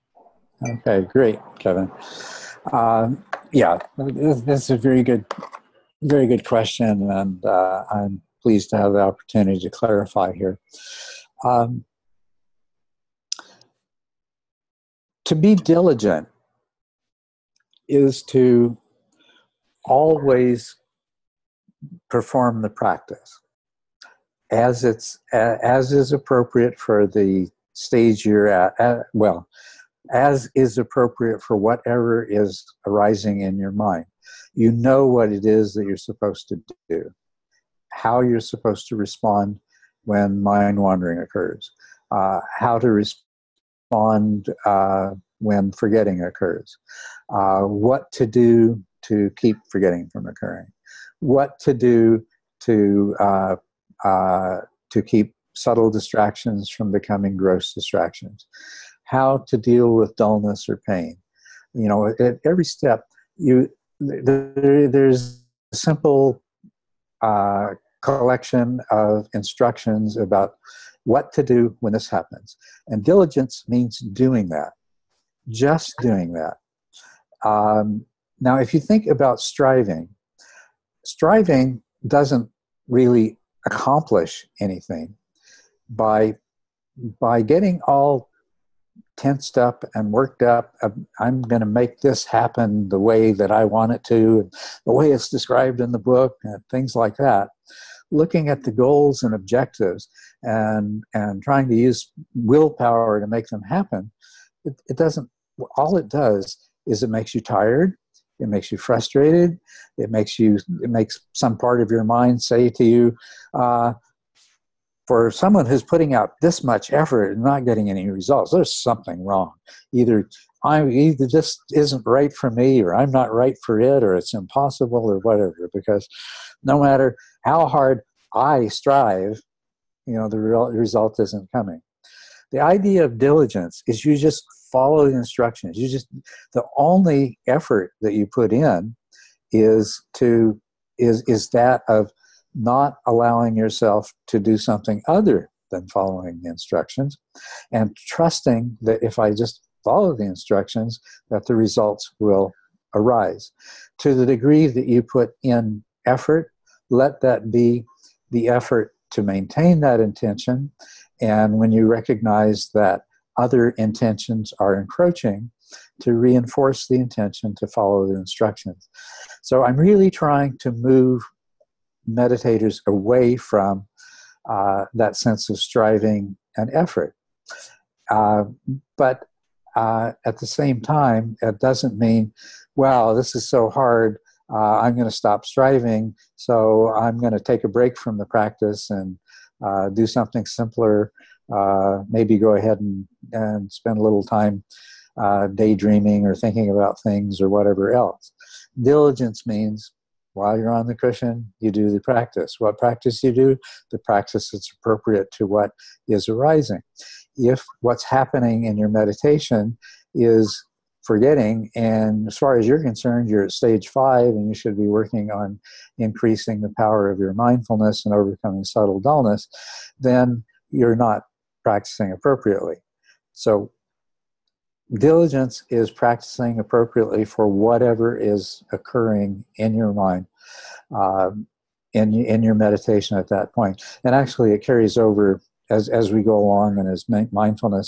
Okay, great, Kevin. Um, yeah, this, this is a very good, very good question, and uh, I'm pleased to have the opportunity to clarify here. Um, to be diligent is to always perform the practice as it's as is appropriate for the stage you're at, at well as is appropriate for whatever is arising in your mind. You know what it is that you're supposed to do how you're supposed to respond when mind wandering occurs uh, how to respond uh, when forgetting occurs uh, what to do to keep forgetting from occurring what to do to uh, uh, to keep subtle distractions from becoming gross distractions. How to deal with dullness or pain. You know at every step you there, there's a simple uh, collection of instructions about what to do when this happens. And diligence means doing that just doing that. Um, now if you think about striving striving doesn't really accomplish anything. By by getting all tensed up and worked up uh, i'm going to make this happen the way that i want it to the way it's described in the book and things like that. Looking at the goals and objectives and and trying to use willpower to make them happen it, it doesn't all it does is it makes you tired it makes you frustrated. It makes you it makes some part of your mind say to you uh, for someone who's putting out this much effort and not getting any results there's something wrong. Either i either this isn't right for me or i'm not right for it or it's impossible or whatever. Because no matter how hard i strive you know the result isn't coming. The idea of diligence is you just follow the instructions. You just the only effort that you put in is to is is that of not allowing yourself to do something other than following the instructions and trusting that if i just follow the instructions that the results will arise. To the degree that you put in effort let that be the effort to maintain that intention. And when you recognize that other intentions are encroaching to reinforce the intention to follow the instructions so i'm really trying to move meditators away from uh, that sense of striving and effort. Uh, but uh, at the same time, it doesn't mean, wow, this is so hard. Uh, I'm going to stop striving, so I'm going to take a break from the practice and uh, do something simpler. Uh, maybe go ahead and, and spend a little time daydreaming or thinking about things or whatever else. Diligence means while you're on the cushion, you do the practice. What practice you do? The practice that's appropriate to what is arising. If what's happening in your meditation is forgetting, and as far as you're concerned, you're at stage five and you should be working on increasing the power of your mindfulness and overcoming subtle dullness, then you're not practicing appropriately. So, diligence is practicing appropriately for whatever is occurring in your mind um, in in your meditation at that point. and actually it carries over as as we go along and as mindfulness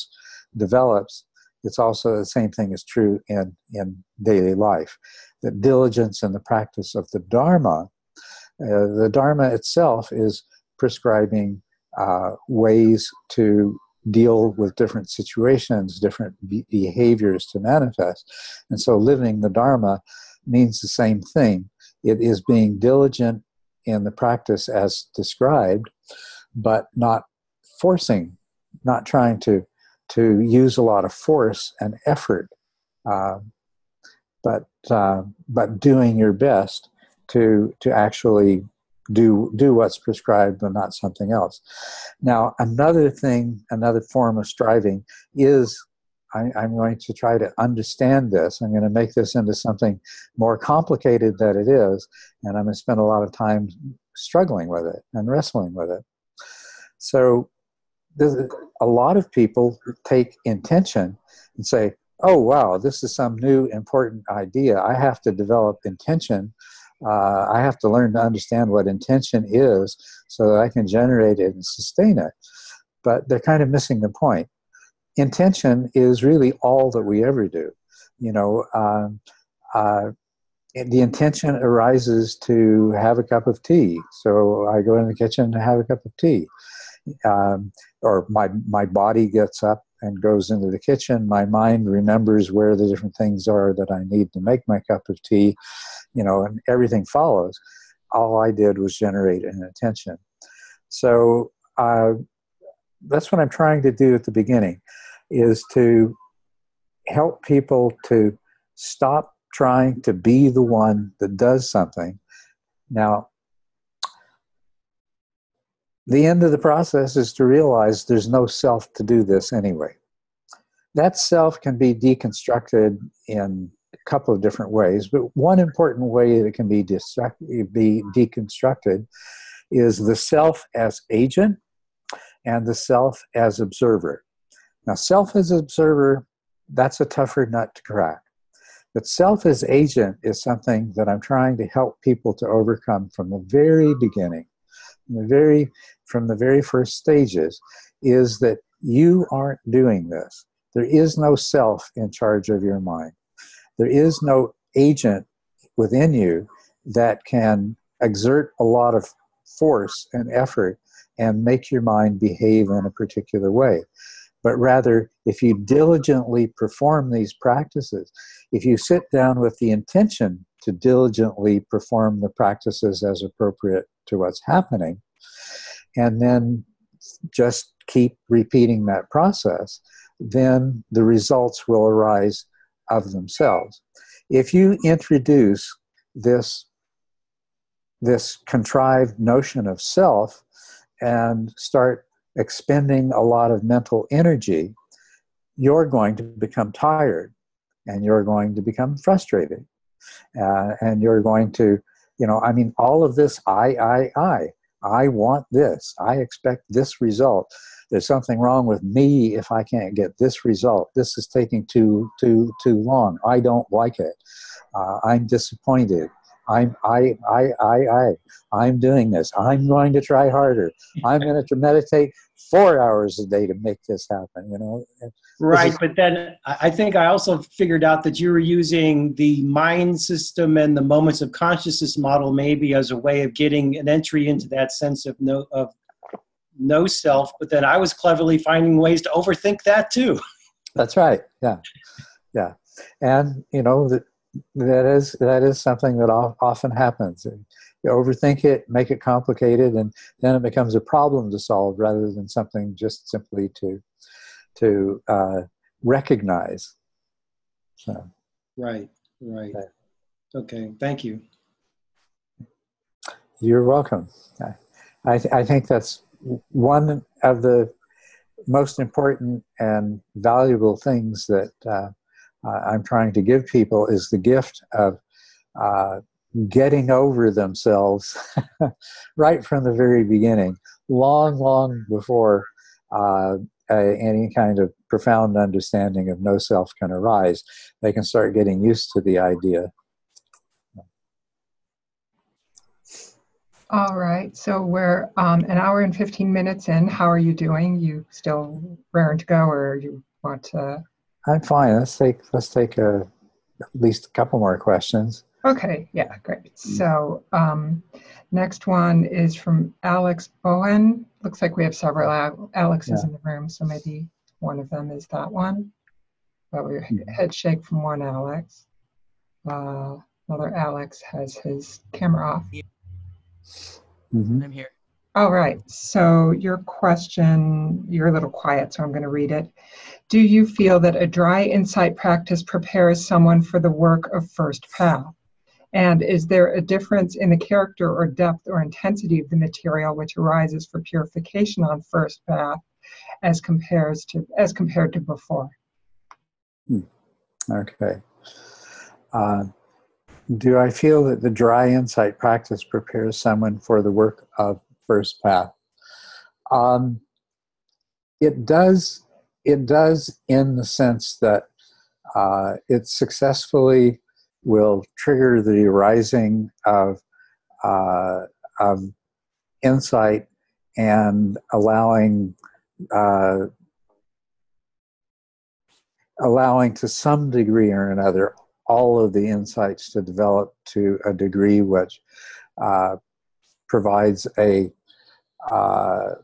develops it's also the same thing is true in in daily life That diligence and the practice of the dharma uh, the dharma itself is prescribing uh, ways to deal with different situations, different be- behaviors to manifest. And so living the Dharma means the same thing. It is being diligent in the practice as described, but not forcing, not trying to, to use a lot of force and effort, uh, but uh, but doing your best to to actually do do what's prescribed but not something else. Now, another thing, another form of striving is I, I'm going to try to understand this. I'm going to make this into something more complicated than it is, and I'm going to spend a lot of time struggling with it and wrestling with it. So, a lot of people take intention and say, "Oh, wow, this is some new important idea. I have to develop intention." Uh, I have to learn to understand what intention is so that I can generate it and sustain it. But they're kind of missing the point intention is really all that we ever do. You know, um, uh, the intention arises to have a cup of tea. So I go in the kitchen to have a cup of tea. Um, or my, my body gets up and goes into the kitchen. My mind remembers where the different things are that I need to make my cup of tea, you know, and everything follows. All I did was generate an intention. So uh, that's what I'm trying to do at the beginning is to help people to stop trying to be the one that does something. Now, the end of the process is to realize there's no self to do this anyway. That self can be deconstructed in a couple of different ways, but one important way that it can be, be deconstructed is the self as agent and the self as observer. Now, self as observer, that's a tougher nut to crack. But self as agent is something that I'm trying to help people to overcome from the very beginning, the very, from the very first stages, is that you aren't doing this. There is no self in charge of your mind. There is no agent within you that can exert a lot of force and effort and make your mind behave in a particular way but rather if you diligently perform these practices, if you sit down with the intention to diligently perform the practices as appropriate to what's happening, and then just keep repeating that process, then the results will arise of themselves. If you introduce this, this contrived notion of self and start expending a lot of mental energy, you're going to become tired and you're going to become frustrated. Uh, and you're going to, you know, I mean, all of this, I, I, I. I want this. I expect this result. There's something wrong with me if I can't get this result. This is taking too too too long. I don't like it. Uh, I'm disappointed. I'm I I I I I'm doing this. I'm going to try harder. I'm going to meditate four hours a day to make this happen. You know. Right, is, but then I think I also figured out that you were using the mind system and the moments of consciousness model maybe as a way of getting an entry into that sense of no of no self. But then I was cleverly finding ways to overthink that too. That's right. Yeah, yeah, and you know that that is that is something that often happens. You overthink it, make it complicated, and then it becomes a problem to solve rather than something just simply to to uh, recognize. So. Right. Right. Okay. Thank you. You're welcome. I, th- I think that's one of the most important and valuable things that uh, uh, I'm trying to give people is the gift of uh, getting over themselves right from the very beginning, long, long before uh, any kind of profound understanding of no self can arise. They can start getting used to the idea. All right, so we're um, an hour and 15 minutes in. How are you doing? You still raring to go, or you want to I'm fine. Let's take let's take a, at least a couple more questions. Okay, yeah, great. Mm. So um, next one is from Alex Bowen. Looks like we have several Alexes yeah. in the room, so maybe one of them is that one. But we mm-hmm. head shake from one Alex. Uh, another Alex has his camera off. Mm-hmm. I'm here. All right. So your question, you're a little quiet, so I'm going to read it. Do you feel that a dry insight practice prepares someone for the work of first path? And is there a difference in the character or depth or intensity of the material which arises for purification on first path as compares to as compared to before? Hmm. Okay. Uh, do I feel that the dry insight practice prepares someone for the work of first path? Um, it does. It does in the sense that uh, it successfully will trigger the arising of uh, of insight and allowing uh, allowing to some degree or another all of the insights to develop to a degree which uh, provides a uh,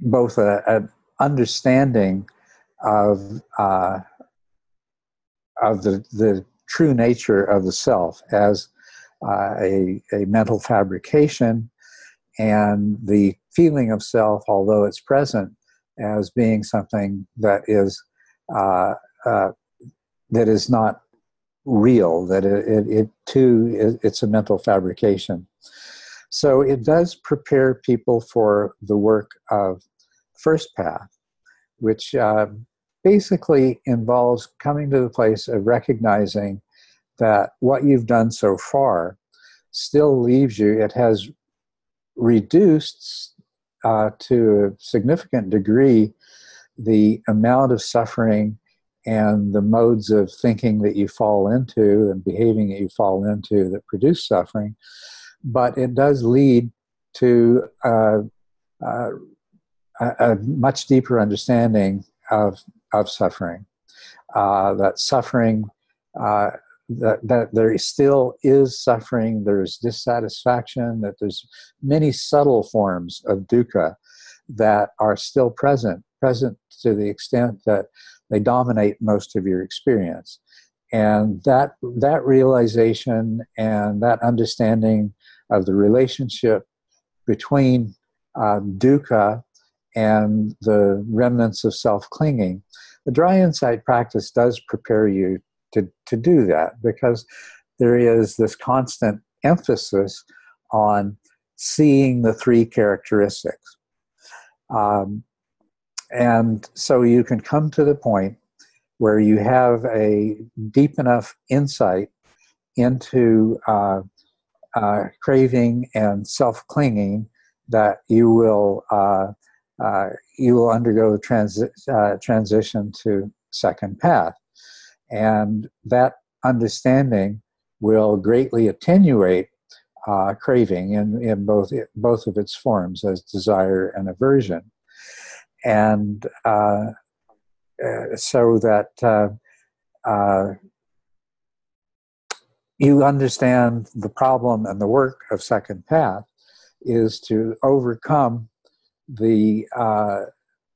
both an understanding of uh, of the, the true nature of the self as uh, a, a mental fabrication and the feeling of self, although it's present, as being something that is uh, uh, that is not real. That it, it, it too is, it's a mental fabrication. So it does prepare people for the work of first path, which uh, basically involves coming to the place of recognizing that what you've done so far still leaves you, it has reduced uh, to a significant degree the amount of suffering and the modes of thinking that you fall into and behaving that you fall into that produce suffering. But it does lead to uh, uh, a, a much deeper understanding of of suffering. Uh, that suffering, uh, that, that there still is suffering, there's dissatisfaction, that there's many subtle forms of dukkha that are still present, present to the extent that they dominate most of your experience. And that, that realization and that understanding of the relationship between uh, dukkha and the remnants of self clinging. The dry insight practice does prepare you to, to do that because there is this constant emphasis on seeing the three characteristics. Um, and so you can come to the point where you have a deep enough insight into uh, uh, craving and self clinging that you will uh, uh, you will undergo transi- uh, transition to second path. And that understanding will greatly attenuate uh, craving in, in both, both of its forms as desire and aversion. And uh, uh, so that you understand the problem and the work of second path is to overcome the uh,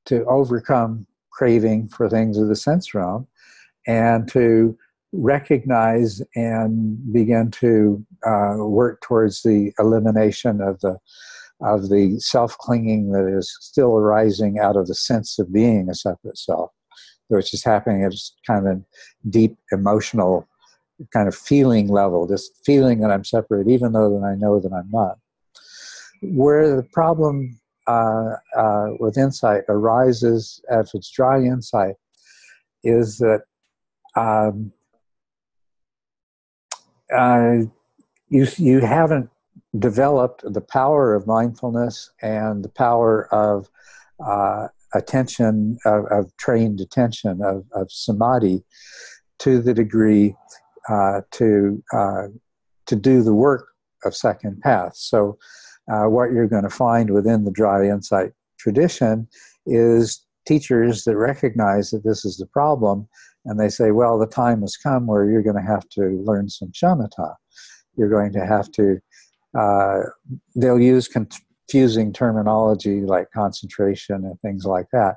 to overcome craving for things of the sense realm and to recognize and begin to uh, work towards the elimination of the of the self-clinging that is still arising out of the sense of being a separate self which is happening at kind of deep emotional kind of feeling level this feeling that i'm separate even though that i know that i'm not. Where the problem uh, uh, with insight arises if it's dry insight is that um, uh, you you haven't developed the power of mindfulness and the power of uh, attention of, of, trained attention of, of, samadhi to the degree uh, to uh, to do the work of second path. So uh, what you're going to find within the dry insight tradition is teachers that recognize that this is the problem and they say, well, the time has come where you're going to have to learn some shamatha. You're going to have to, uh, they'll use confusing terminology like concentration and things like that.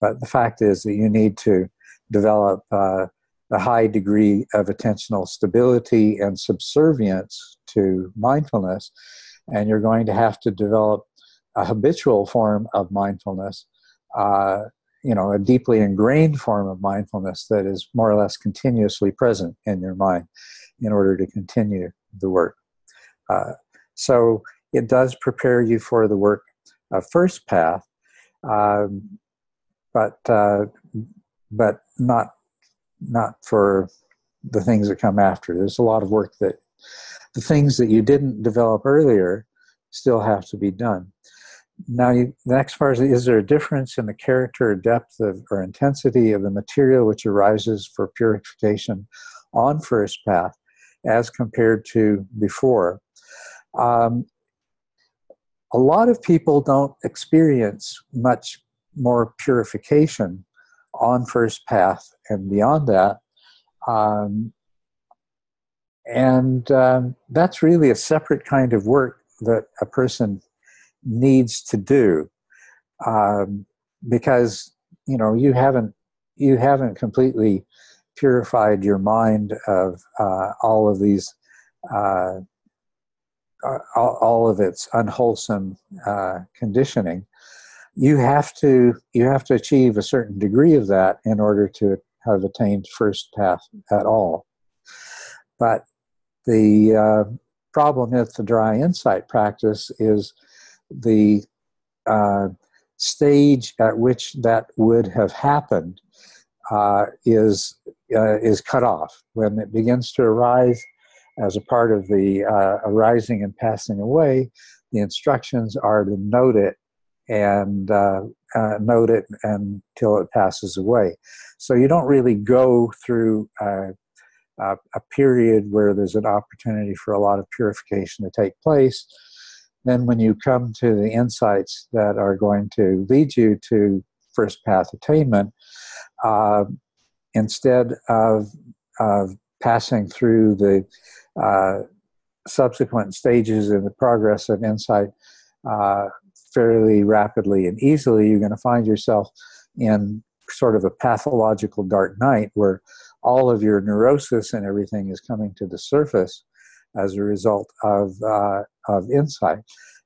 But the fact is that you need to develop uh, a high degree of attentional stability and subservience to mindfulness and you're going to have to develop a habitual form of mindfulness, uh, you know, a deeply ingrained form of mindfulness that is more or less continuously present in your mind in order to continue the work. Uh, so it does prepare you for the work of first path, um, but uh, but not not for the things that come after. There's a lot of work that the things that you didn't develop earlier still have to be done. Now, you, the next part is, is there a difference in the character or depth of, or intensity of the material which arises for purification on first path as compared to before? Um, a lot of people don't experience much more purification on first path and beyond that. Um, and um, that's really a separate kind of work that a person needs to do. Um, because you know you haven't you haven't completely purified your mind of uh, all of these uh, all, all, of its unwholesome uh, conditioning. You have to you have to achieve a certain degree of that in order to have attained first path at all. But the uh, problem with the dry insight practice is the uh, stage at which that would have happened uh, is uh, is cut off when it begins to arise as a part of the uh, arising and passing away. The instructions are to note it and uh, uh, note it until it passes away. So you don't really go through a, a period where there's an opportunity for a lot of purification to take place. Then when you come to the insights that are going to lead you to first path attainment, uh, instead of, of passing through the uh, subsequent stages in the progress of insight uh, fairly rapidly and easily, you're going to find yourself in sort of a pathological dark night where all of your neurosis and everything is coming to the surface as a result of, uh, of insight.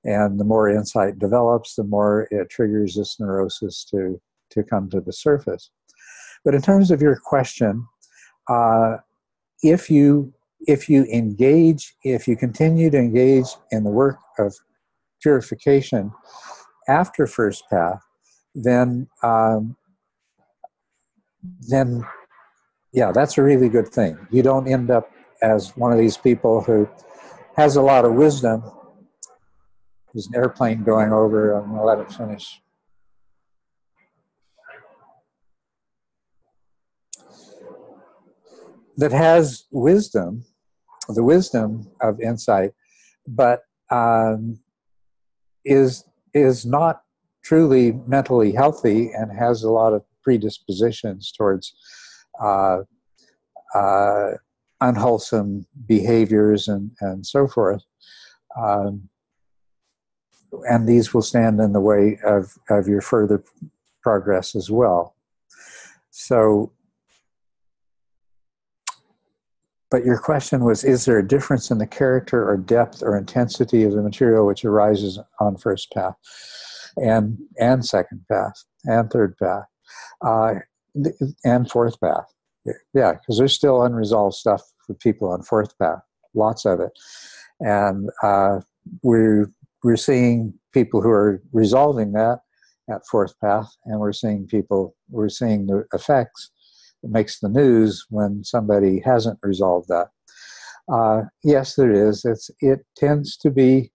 And the more insight develops, the more it triggers this neurosis to, to come to the surface. But in terms of your question, uh, if you if you engage, if you continue to engage in the work of purification after first path, then um, then yeah, that's a really good thing. You don't end up as one of these people who has a lot of wisdom. There's an airplane going over. I'm going to let it finish. That has wisdom, the wisdom of insight, but um, is is not truly mentally healthy and has a lot of predispositions towards unwholesome behaviors and, and so forth. Um, and these will stand in the way of, of your further progress as well. So, but your question was Is there a difference in the character or depth or intensity of the material which arises on first path and, and second path and third path uh, and fourth path? Yeah, because there's still unresolved stuff for people on fourth path, lots of it, and uh, we're we're seeing people who are resolving that at fourth path, and we're seeing people we're seeing the effects. It makes the news when somebody hasn't resolved that. Uh, yes, there is. It's it tends to be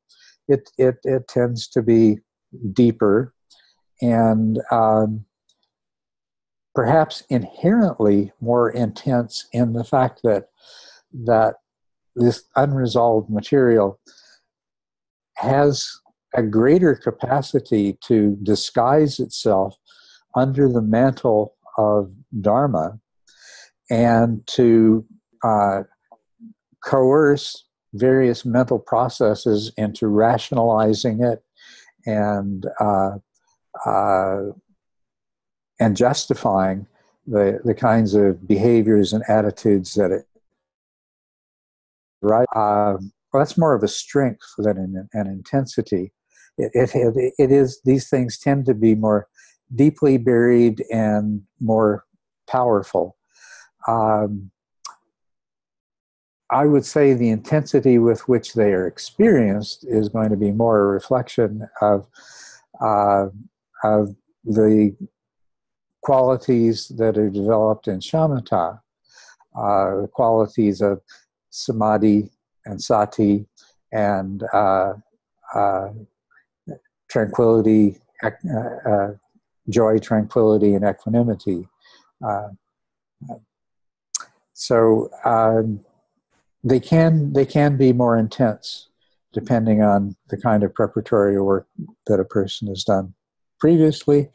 it it it tends to be deeper and um, perhaps inherently more intense in the fact that that this unresolved material has a greater capacity to disguise itself under the mantle of dharma and to uh, coerce various mental processes into rationalizing it and uh, uh, and justifying the, the kinds of behaviors and attitudes that it right uh, well, that's more of a strength than an, an intensity. It, it, it is, these things tend to be more deeply buried and more powerful. Um, I would say the intensity with which they are experienced is going to be more a reflection of uh, of the qualities that are developed in shamatha, uh, qualities of samadhi and sati and uh, uh tranquility, uh, uh, joy, tranquility, and equanimity. so um, they can they can be more intense depending on the kind of preparatory work that a person has done previously.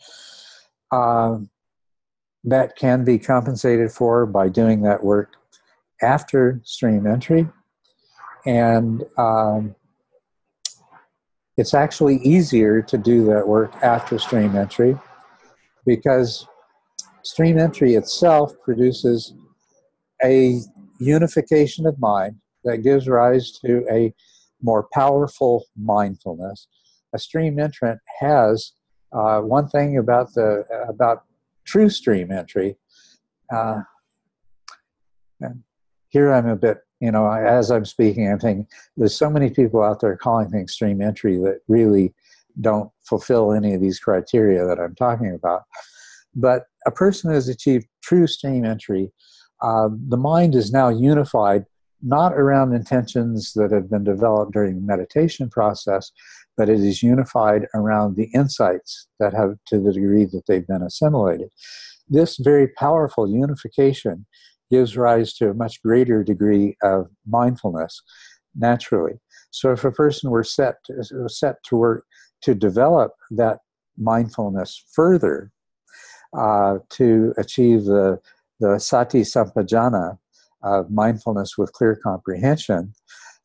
Uh, that can be compensated for by doing that work after stream entry. And um, it's actually easier to do that work after stream entry because stream entry itself produces a unification of mind that gives rise to a more powerful mindfulness. A stream entrant has uh, one thing about the about true stream entry. Uh, here I'm a bit, you know, as I'm speaking, I'm thinking there's so many people out there calling things stream entry that really don't fulfill any of these criteria that I'm talking about. But a person has achieved true stream entry uh, the mind is now unified not around intentions that have been developed during the meditation process, but it is unified around the insights that have, to the degree that they've been assimilated. This very powerful unification gives rise to a much greater degree of mindfulness naturally. So, if a person were set to, set to work to develop that mindfulness further, uh, to achieve the the sati sampajanna of mindfulness with clear comprehension,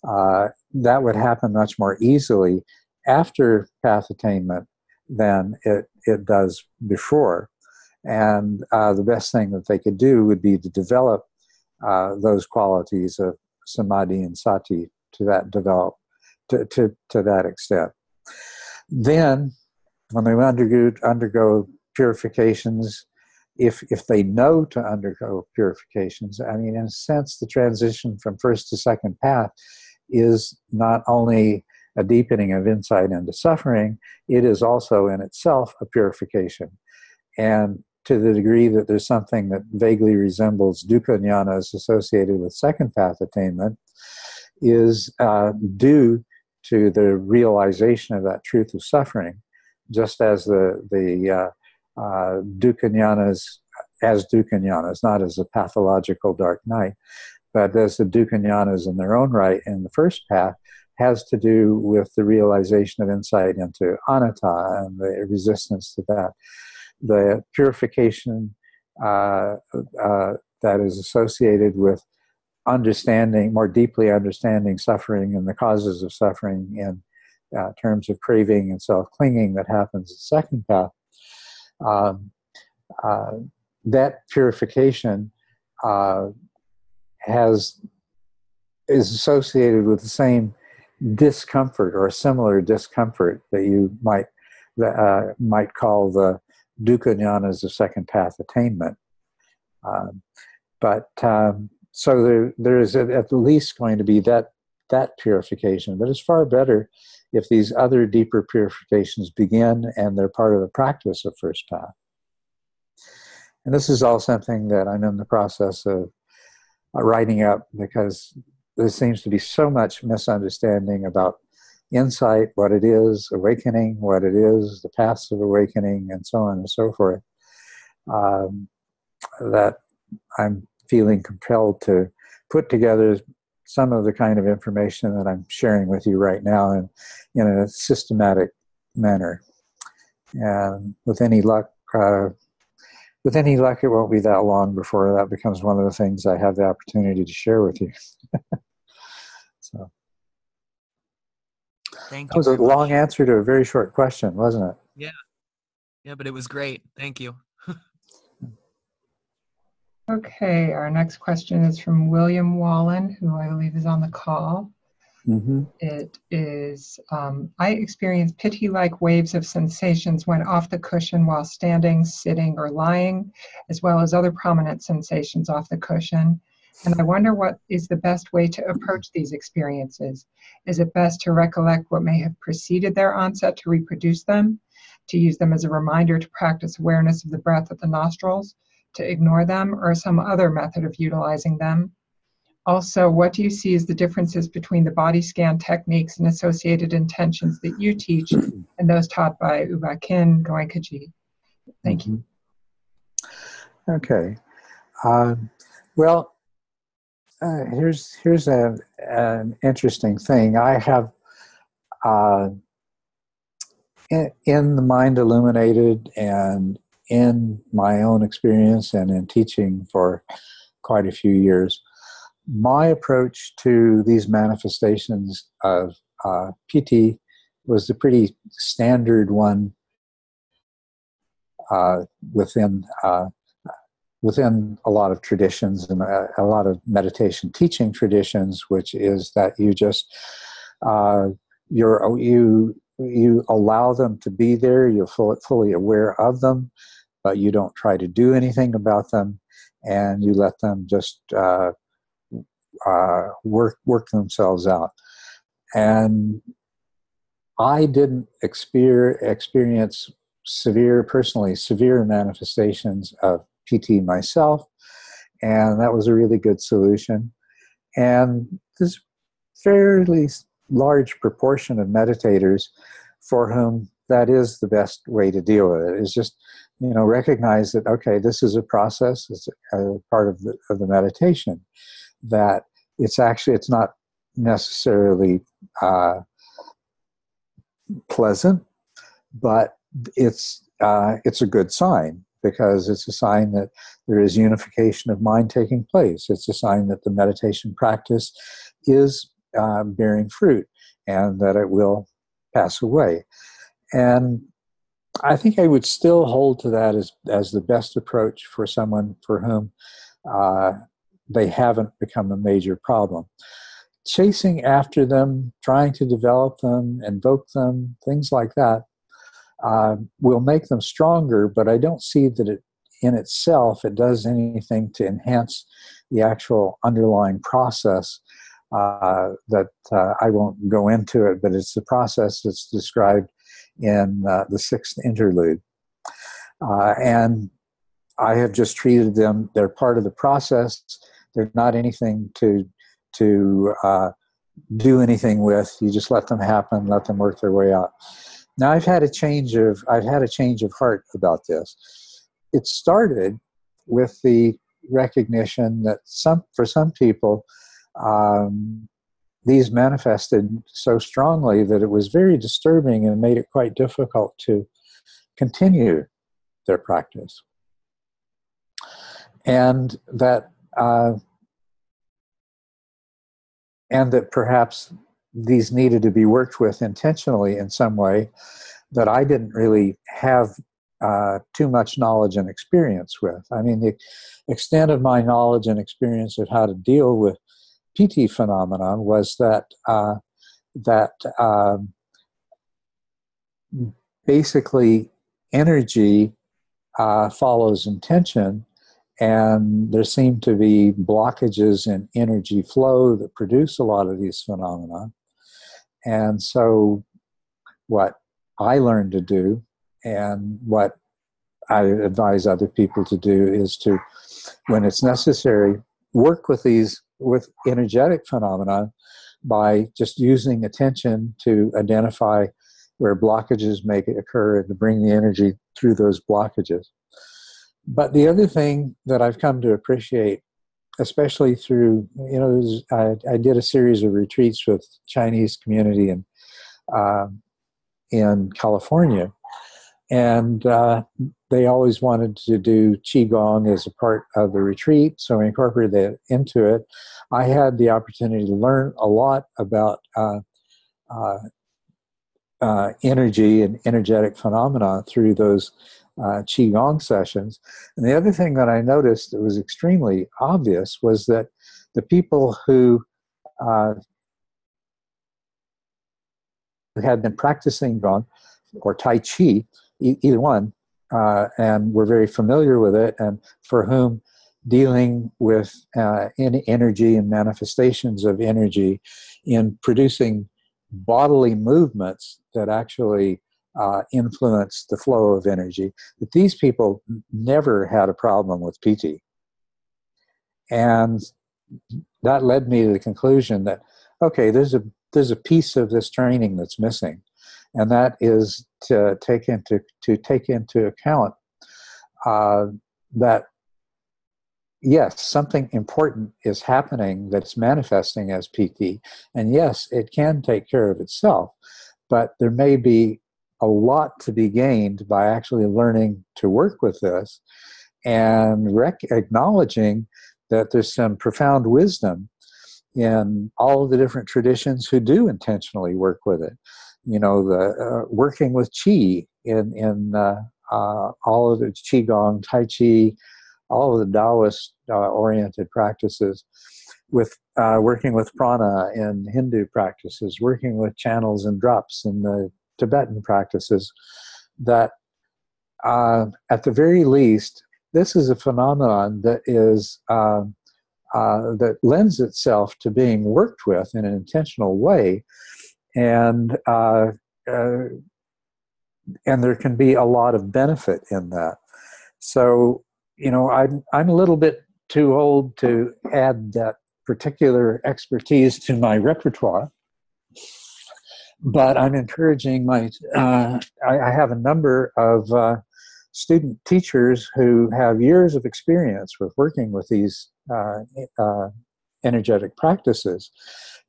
uh, that would happen much more easily after path attainment than it, it does before. And uh, the best thing that they could do would be to develop uh, those qualities of samadhi and sati to that develop to, to, to that extent. Then, when they undergo, undergo purifications if if they know to undergo purifications i mean in a sense the transition from first to second path is not only a deepening of insight into suffering it is also in itself a purification. And to the degree that there's something that vaguely resembles dukkha jnanas associated with second path attainment is uh, due to the realization of that truth of suffering just as the the uh, uh, dukkha as dukkha jnanas, not as a pathological dark night, but as the dukkha in their own right in the first path has to do with the realization of insight into anatta and the resistance to that. The purification uh, uh, that is associated with understanding, more deeply understanding suffering and the causes of suffering in uh, terms of craving and self clinging that happens in second path um, uh, that purification uh, has is associated with the same discomfort or a similar discomfort that you might uh, might call the dukkha jnanas of second path attainment. Um, but um, so there, there is at least going to be that that purification, but it's far better if these other deeper purifications begin and they're part of the practice of first path. And this is all something that I'm in the process of uh, writing up because there seems to be so much misunderstanding about insight, what it is, awakening, what it is, the paths of awakening, and so on and so forth, um, that I'm feeling compelled to put together some of the kind of information that I'm sharing with you right now in, in a systematic manner. And with any luck, uh, with any luck, it won't be that long before that becomes one of the things I have the opportunity to share with you. so. Thank that was a long answer to a very short question, wasn't it? Yeah. Yeah, but it was great. Thank you. Okay, our next question is from William Wallen, who I believe is on the call. Mm-hmm. It is, um, I experience piti like waves of sensations when off the cushion while standing, sitting, or lying, as well as other prominent sensations off the cushion. And I wonder what is the best way to approach these experiences. Is it best to recollect what may have preceded their onset to reproduce them? To use them as a reminder to practice awareness of the breath at the nostrils? To ignore them, or some other method of utilizing them? Also, what do you see as the differences between the body scan techniques and associated intentions that you teach and those taught by U Ba Khin Goenkaji? Thank you. Okay. Um, well, uh, here's here's a, an interesting thing. I have uh, in, in the mind illuminated and in my own experience and in teaching for quite a few years my approach to these manifestations of uh, piti was the pretty standard one uh, within uh, within a lot of traditions and a, a, lot of meditation teaching traditions, which is that you just uh, you're you you allow them to be there, you're full, fully aware of them, but you don't try to do anything about them, and you let them just uh, uh, work work themselves out. And I didn't experience severe, personally severe manifestations of piti myself, and that was a really good solution. And this fairly large proportion of meditators for whom that is the best way to deal with it is just you know recognize that okay this is a process it's a part of the, of the meditation that it's actually it's not necessarily uh, pleasant, but it's uh, it's a good sign because it's a sign that there is unification of mind taking place. It's a sign that the meditation practice is uh, bearing fruit and that it will pass away. And I think I would still hold to that as, as the best approach for someone for whom uh, they haven't become a major problem. Chasing after them, trying to develop them, invoke them, things like that, uh, will make them stronger, but I don't see that it in itself it does anything to enhance the actual underlying process uh, that uh, I won't go into it, but it's the process that's described in uh, the sixth interlude. Uh, and I have just treated them, they're part of the process, they're not anything to to uh, do anything with. You just let them happen, let them work their way out. Now I've had a change of I've had a change of heart about this. It started with the recognition that some for some people um, these manifested so strongly that it was very disturbing and made it quite difficult to continue their practice. And that uh, and that perhaps these needed to be worked with intentionally in some way that I didn't really have uh, too much knowledge and experience with. I mean, the extent of my knowledge and experience of how to deal with piti phenomenon was that uh, that um, basically energy uh, follows intention, and there seem to be blockages in energy flow that produce a lot of these phenomena. And so, what I learned to do, and what I advise other people to do, is to, when it's necessary, work with these with energetic phenomena by just using attention to identify where blockages may occur and to bring the energy through those blockages. But the other thing that I've come to appreciate, especially through, you know, I, I did a series of retreats with Chinese community in, uh, in California. And uh, they always wanted to do Qigong as a part of the retreat, so I incorporated that into it. I had the opportunity to learn a lot about uh, uh, uh energy and energetic phenomena through those uh, Qigong sessions. And the other thing that I noticed that was extremely obvious was that the people who uh, had been practicing Gong or Tai Chi, e- either one, uh, and were very familiar with it, and for whom dealing with uh, energy and manifestations of energy in producing bodily movements that actually uh, influence the flow of energy, that these people never had a problem with piti. And that led me to the conclusion that, okay, there's a, there's a piece of this training that's missing. And that is to take into, to take into account uh, that yes, something important is happening that's manifesting as piti, and yes, it can take care of itself, but there may be a lot to be gained by actually learning to work with this and rec- acknowledging that there's some profound wisdom in all of the different traditions who do intentionally work with it. You know, the uh, working with qi in in uh, uh, all of the qigong, tai chi, all of the Taoist uh, oriented practices, with uh, working with prana in Hindu practices, working with channels and drops in the Tibetan practices, that uh, at the very least, this is a phenomenon that is uh, uh, that lends itself to being worked with in an intentional way, and uh, and there can be a lot of benefit in that. So you know, I'm I'm a little bit too old to add that particular expertise to my repertoire, but I'm encouraging my. Uh, I, I, have a number of uh, student teachers who have years of experience with working with these uh, uh energetic practices,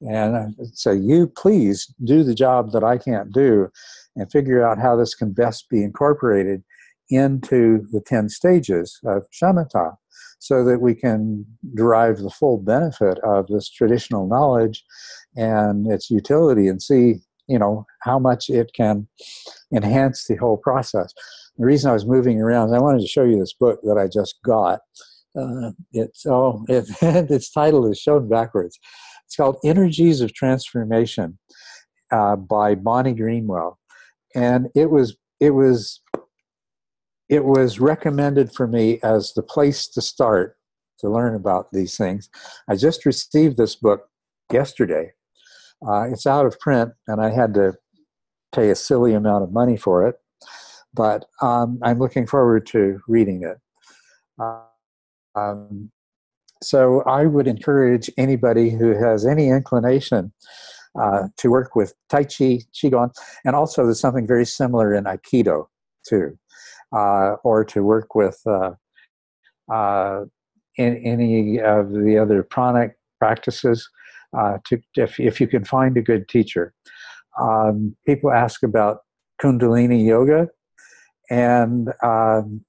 and I say, you please do the job that I can't do, and figure out how this can best be incorporated into the 10 stages of shamatha so that we can derive the full benefit of this traditional knowledge and its utility and see you know how much it can enhance the whole process the reason i was moving around i wanted to show you this book that i just got uh, it's oh it, its title is shown backwards it's called energies of transformation uh, by bonnie greenwell and it was it was it was recommended for me as the place to start to learn about these things. I just received this book yesterday. Uh, it's out of print, and I had to pay a silly amount of money for it, but um, I'm looking forward to reading it. Uh, um, so I would encourage anybody who has any inclination uh, to work with Tai Chi, Qigong, and also there's something very similar in Aikido too uh, or to work with uh, uh, in any of the other pranic practices. Uh, to if, if you can find a good teacher, um, people ask about Kundalini yoga, and um,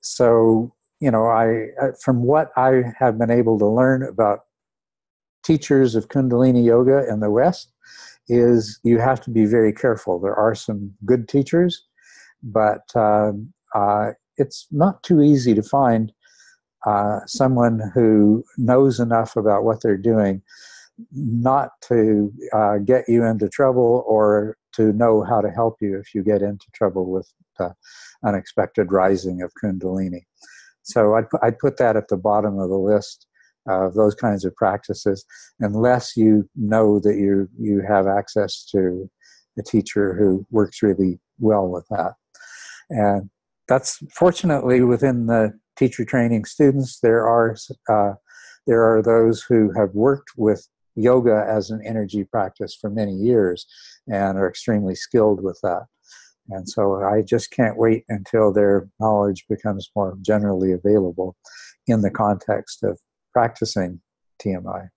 so you know, I from what I have been able to learn about teachers of Kundalini yoga in the West is you have to be very careful. There are some good teachers, but uh, uh, it's not too easy to find uh, someone who knows enough about what they're doing not to uh, get you into trouble or to know how to help you if you get into trouble with the unexpected rising of kundalini. So I'd, I'd put that at the bottom of the list of those kinds of practices, unless you know that you you have access to a teacher who works really well with that. And that's fortunately within the teacher training students, there are, uh, there are those who have worked with yoga as an energy practice for many years and are extremely skilled with that. And so I just can't wait until their knowledge becomes more generally available in the context of practicing TMI.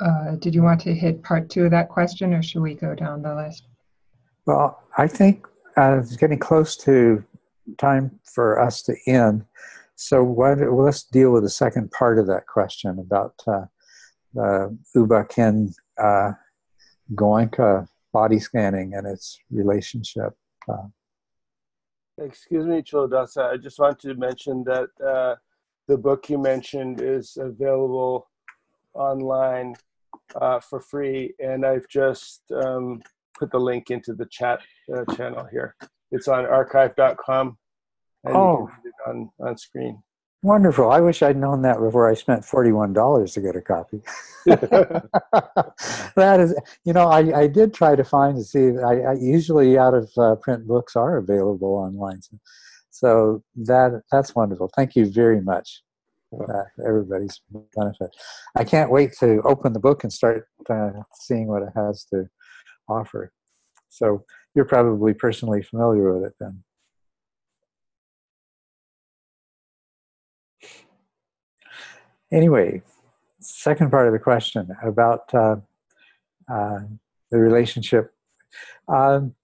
Uh, did you want to hit part two of that question, or should we go down the list? Well, I think uh, it's getting close to time for us to end. So well, let's deal with the second part of that question about uh, the U Ba Khin uh, Goenka body scanning and its relationship. Uh, Excuse me, Culadasa. I just want to mention that uh, the book you mentioned is available online uh, for free, and I've just um, put the link into the chat uh, channel here. It's on archive.com, and Oh. you can read it on, on screen. Wonderful. I wish I'd known that before I spent $41 to get a copy. that is, you know, I, I did try to find to see. I, I usually out of uh, print books are available online, so, so that that's wonderful. Thank you very much. Uh, everybody's benefit. I can't wait to open the book and start uh, seeing what it has to offer. So you're probably personally familiar with it then. Anyway, second part of the question about uh, uh, the relationship. Um,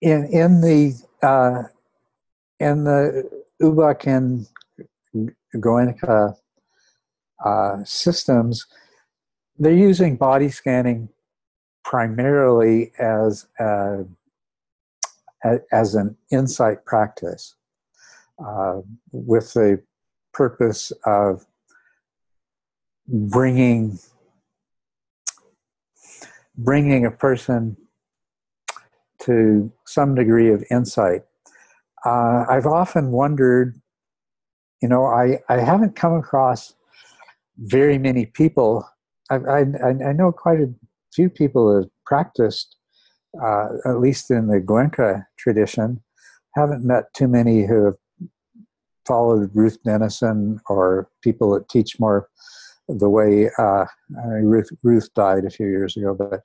in in the uh, in the U Ba Khin Goenka uh, systems, they're using body scanning primarily as a, as an insight practice uh, with the purpose of bringing bringing a person to some degree of insight. Uh, I've often wondered, you know, I, I haven't come across very many people. I, I, I know quite a few people who have practiced, uh, at least in the Goenka tradition. Haven't met too many who have followed Ruth Denison or people that teach more the way uh, I mean, Ruth, Ruth died a few years ago, but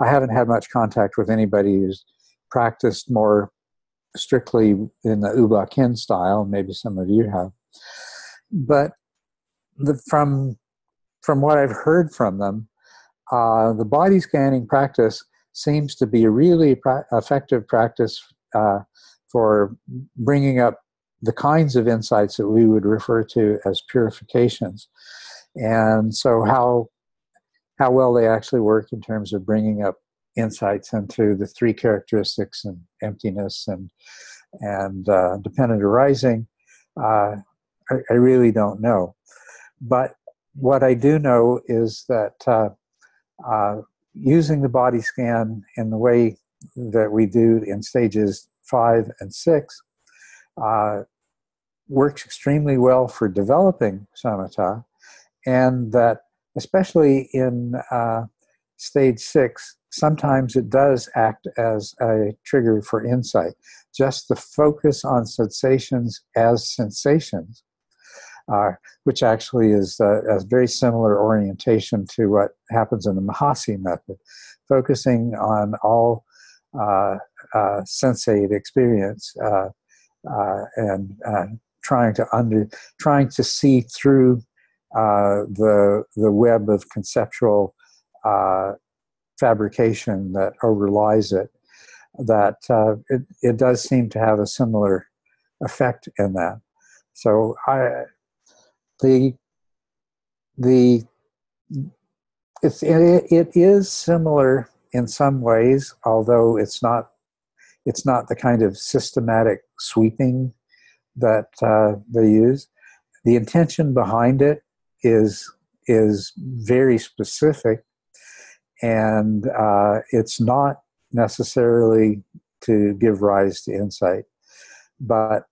I haven't had much contact with anybody who's practiced more strictly in the U Ba Khin style. Maybe some of you have, but the, from from what I've heard from them, uh, the body scanning practice seems to be a really pra- effective practice uh, for bringing up the kinds of insights that we would refer to as purifications. And so, how how well they actually work in terms of bringing up insights into the three characteristics and emptiness and and uh, dependent arising, uh, I, I really don't know. But what I do know is that uh, uh, using the body scan in the way that we do in stages five and six uh, works extremely well for developing samatha, and that especially in uh, stage six, sometimes it does act as a trigger for insight. Just the focus on sensations as sensations, uh, which actually is a, a very similar orientation to what happens in the Mahasi method, focusing on all uh, uh, sensate experience uh, uh, and uh, trying to under trying to see through the the web of conceptual fabrication that overlies it. That it it does seem to have a similar effect in that. So I the the it's it, it is similar in some ways, although it's not it's not the kind of systematic sweeping that uh, they use. The intention behind it is is very specific, and uh, it's not necessarily to give rise to insight. But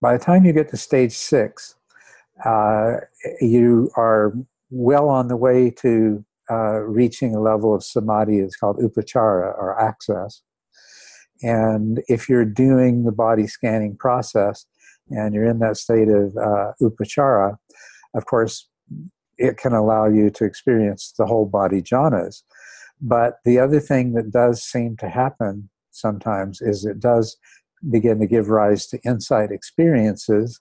by the time you get to stage six, uh, you are well on the way to uh, reaching a level of samadhi. It's called upachara or access. And if you're doing the body scanning process and you're in that state of uh, upachara, of course, it can allow you to experience the whole body jhanas. But the other thing that does seem to happen sometimes is it does begin to give rise to insight experiences.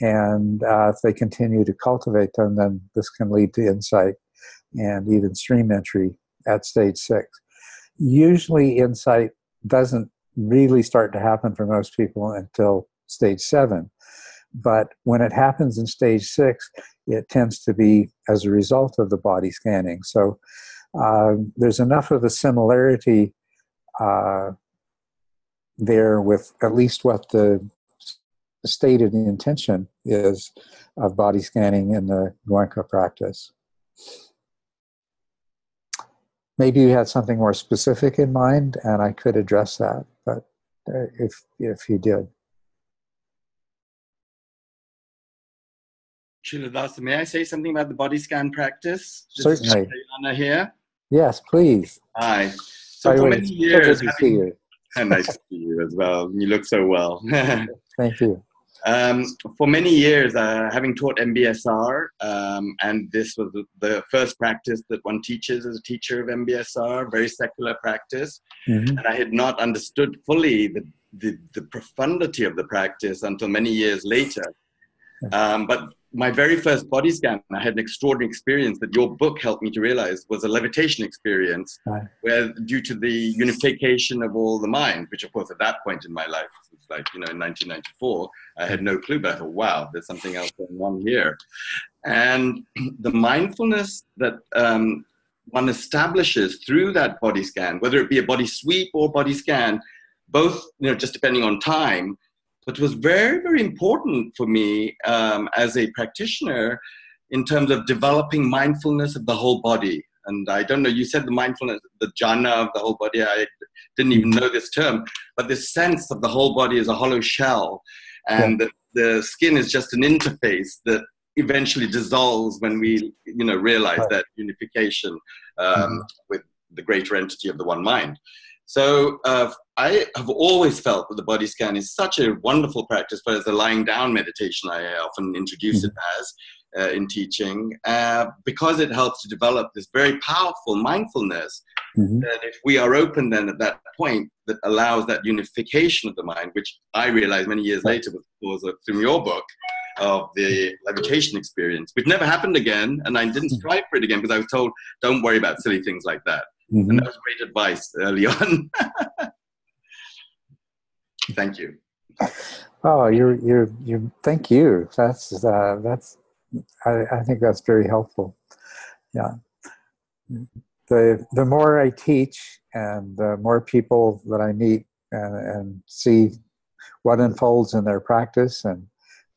And uh, if they continue to cultivate them, then this can lead to insight and even stream entry at stage six. Usually, insight doesn't really start to happen for most people until stage seven. But when it happens in stage six, it tends to be as a result of the body scanning. So uh, there's enough of a similarity uh, there with at least what the stated intention is of body scanning in the Goenka practice. Maybe you had something more specific in mind, and I could address that. But uh, if if you did, Culadasa, may I say something about the body scan practice? This Certainly. Anna here. yes, please. Hi. So By for many so years, see having- nice to see you as well. You look so well. Thank you. Um, for many years, uh, having taught MBSR, um, and this was the, first practice that one teaches as a teacher of MBSR, very secular practice, Mhm. and I had not understood fully the, the, the profundity of the practice until many years later. Um, but my very first body scan, I had an extraordinary experience that your book helped me to realize was a levitation experience, Right. where due to the unification of all the mind, which of course at that point in my life was like, you know, in 1994, I had no clue, but I thought, wow, there's something else going on here. And the mindfulness that um, one establishes through that body scan, whether it be a body sweep or body scan, both, you know, just depending on time, but was very, very important for me um, as a practitioner in terms of developing mindfulness of the whole body. And I don't know, you said the mindfulness, the jhana of the whole body. I didn't even know this term, but this sense of the whole body is a hollow shell, and that the skin is just an interface that eventually dissolves when we, you know, realize Right. that unification um, with the greater entity of the one mind. So uh, I have always felt that the body scan is such a wonderful practice, but as a lying down meditation, I often introduce it as uh, in teaching, uh, because it helps to develop this very powerful mindfulness Mhm. that if we are open then at that point that allows that unification of the mind, which I realized many years later was through your book of the levitation experience, which never happened again, and I didn't strive for it again because I was told, don't worry about silly things like that. Mhm. And that was great advice early on. Thank you. Oh, you're you're you. Thank you. That's uh, that's. I, I think that's very helpful. Yeah. The the more I teach, and the more people that I meet and, and see what unfolds in their practice and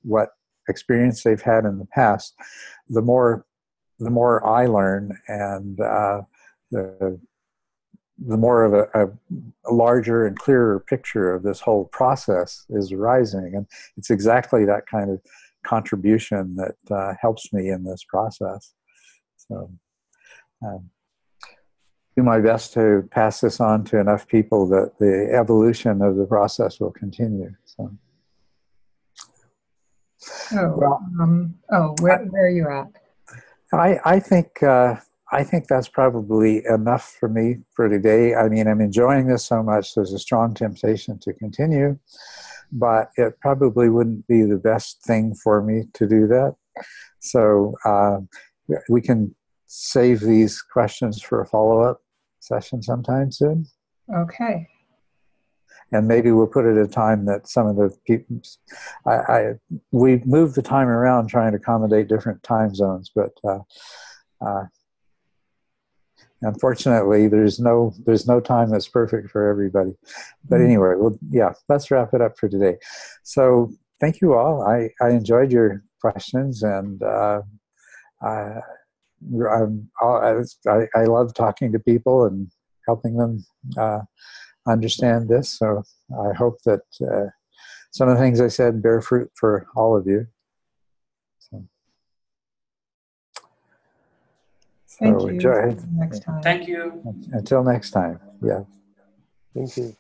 what experience they've had in the past, the more the more I learn, and uh, the the more of a, a, larger and clearer picture of this whole process is arising. And it's exactly that kind of contribution that uh, helps me in this process. So, um, do my best to pass this on to enough people that the evolution of the process will continue. So, Oh, um, oh, where, where are you at? I, I think uh, I think that's probably enough for me for today. I mean, I'm enjoying this so much. There's a strong temptation to continue, but it probably wouldn't be the best thing for me to do that. So uh, we can save these questions for a follow-up session sometime soon, Okay. and maybe we'll put it at a time that some of the people. I, I we moved the time around trying to accommodate different time zones, but. Uh, uh, unfortunately there's no there's no time that's perfect for everybody. But Mhm. anyway well yeah let's wrap it up for today. So thank you all. I i enjoyed your questions and uh, I, I'm, I I love talking to people and helping them uh, understand this. So i hope that uh, some of the things i said bear fruit for all of you Thank so you. enjoy See Next time. Thank you. until next time yeah Thank you.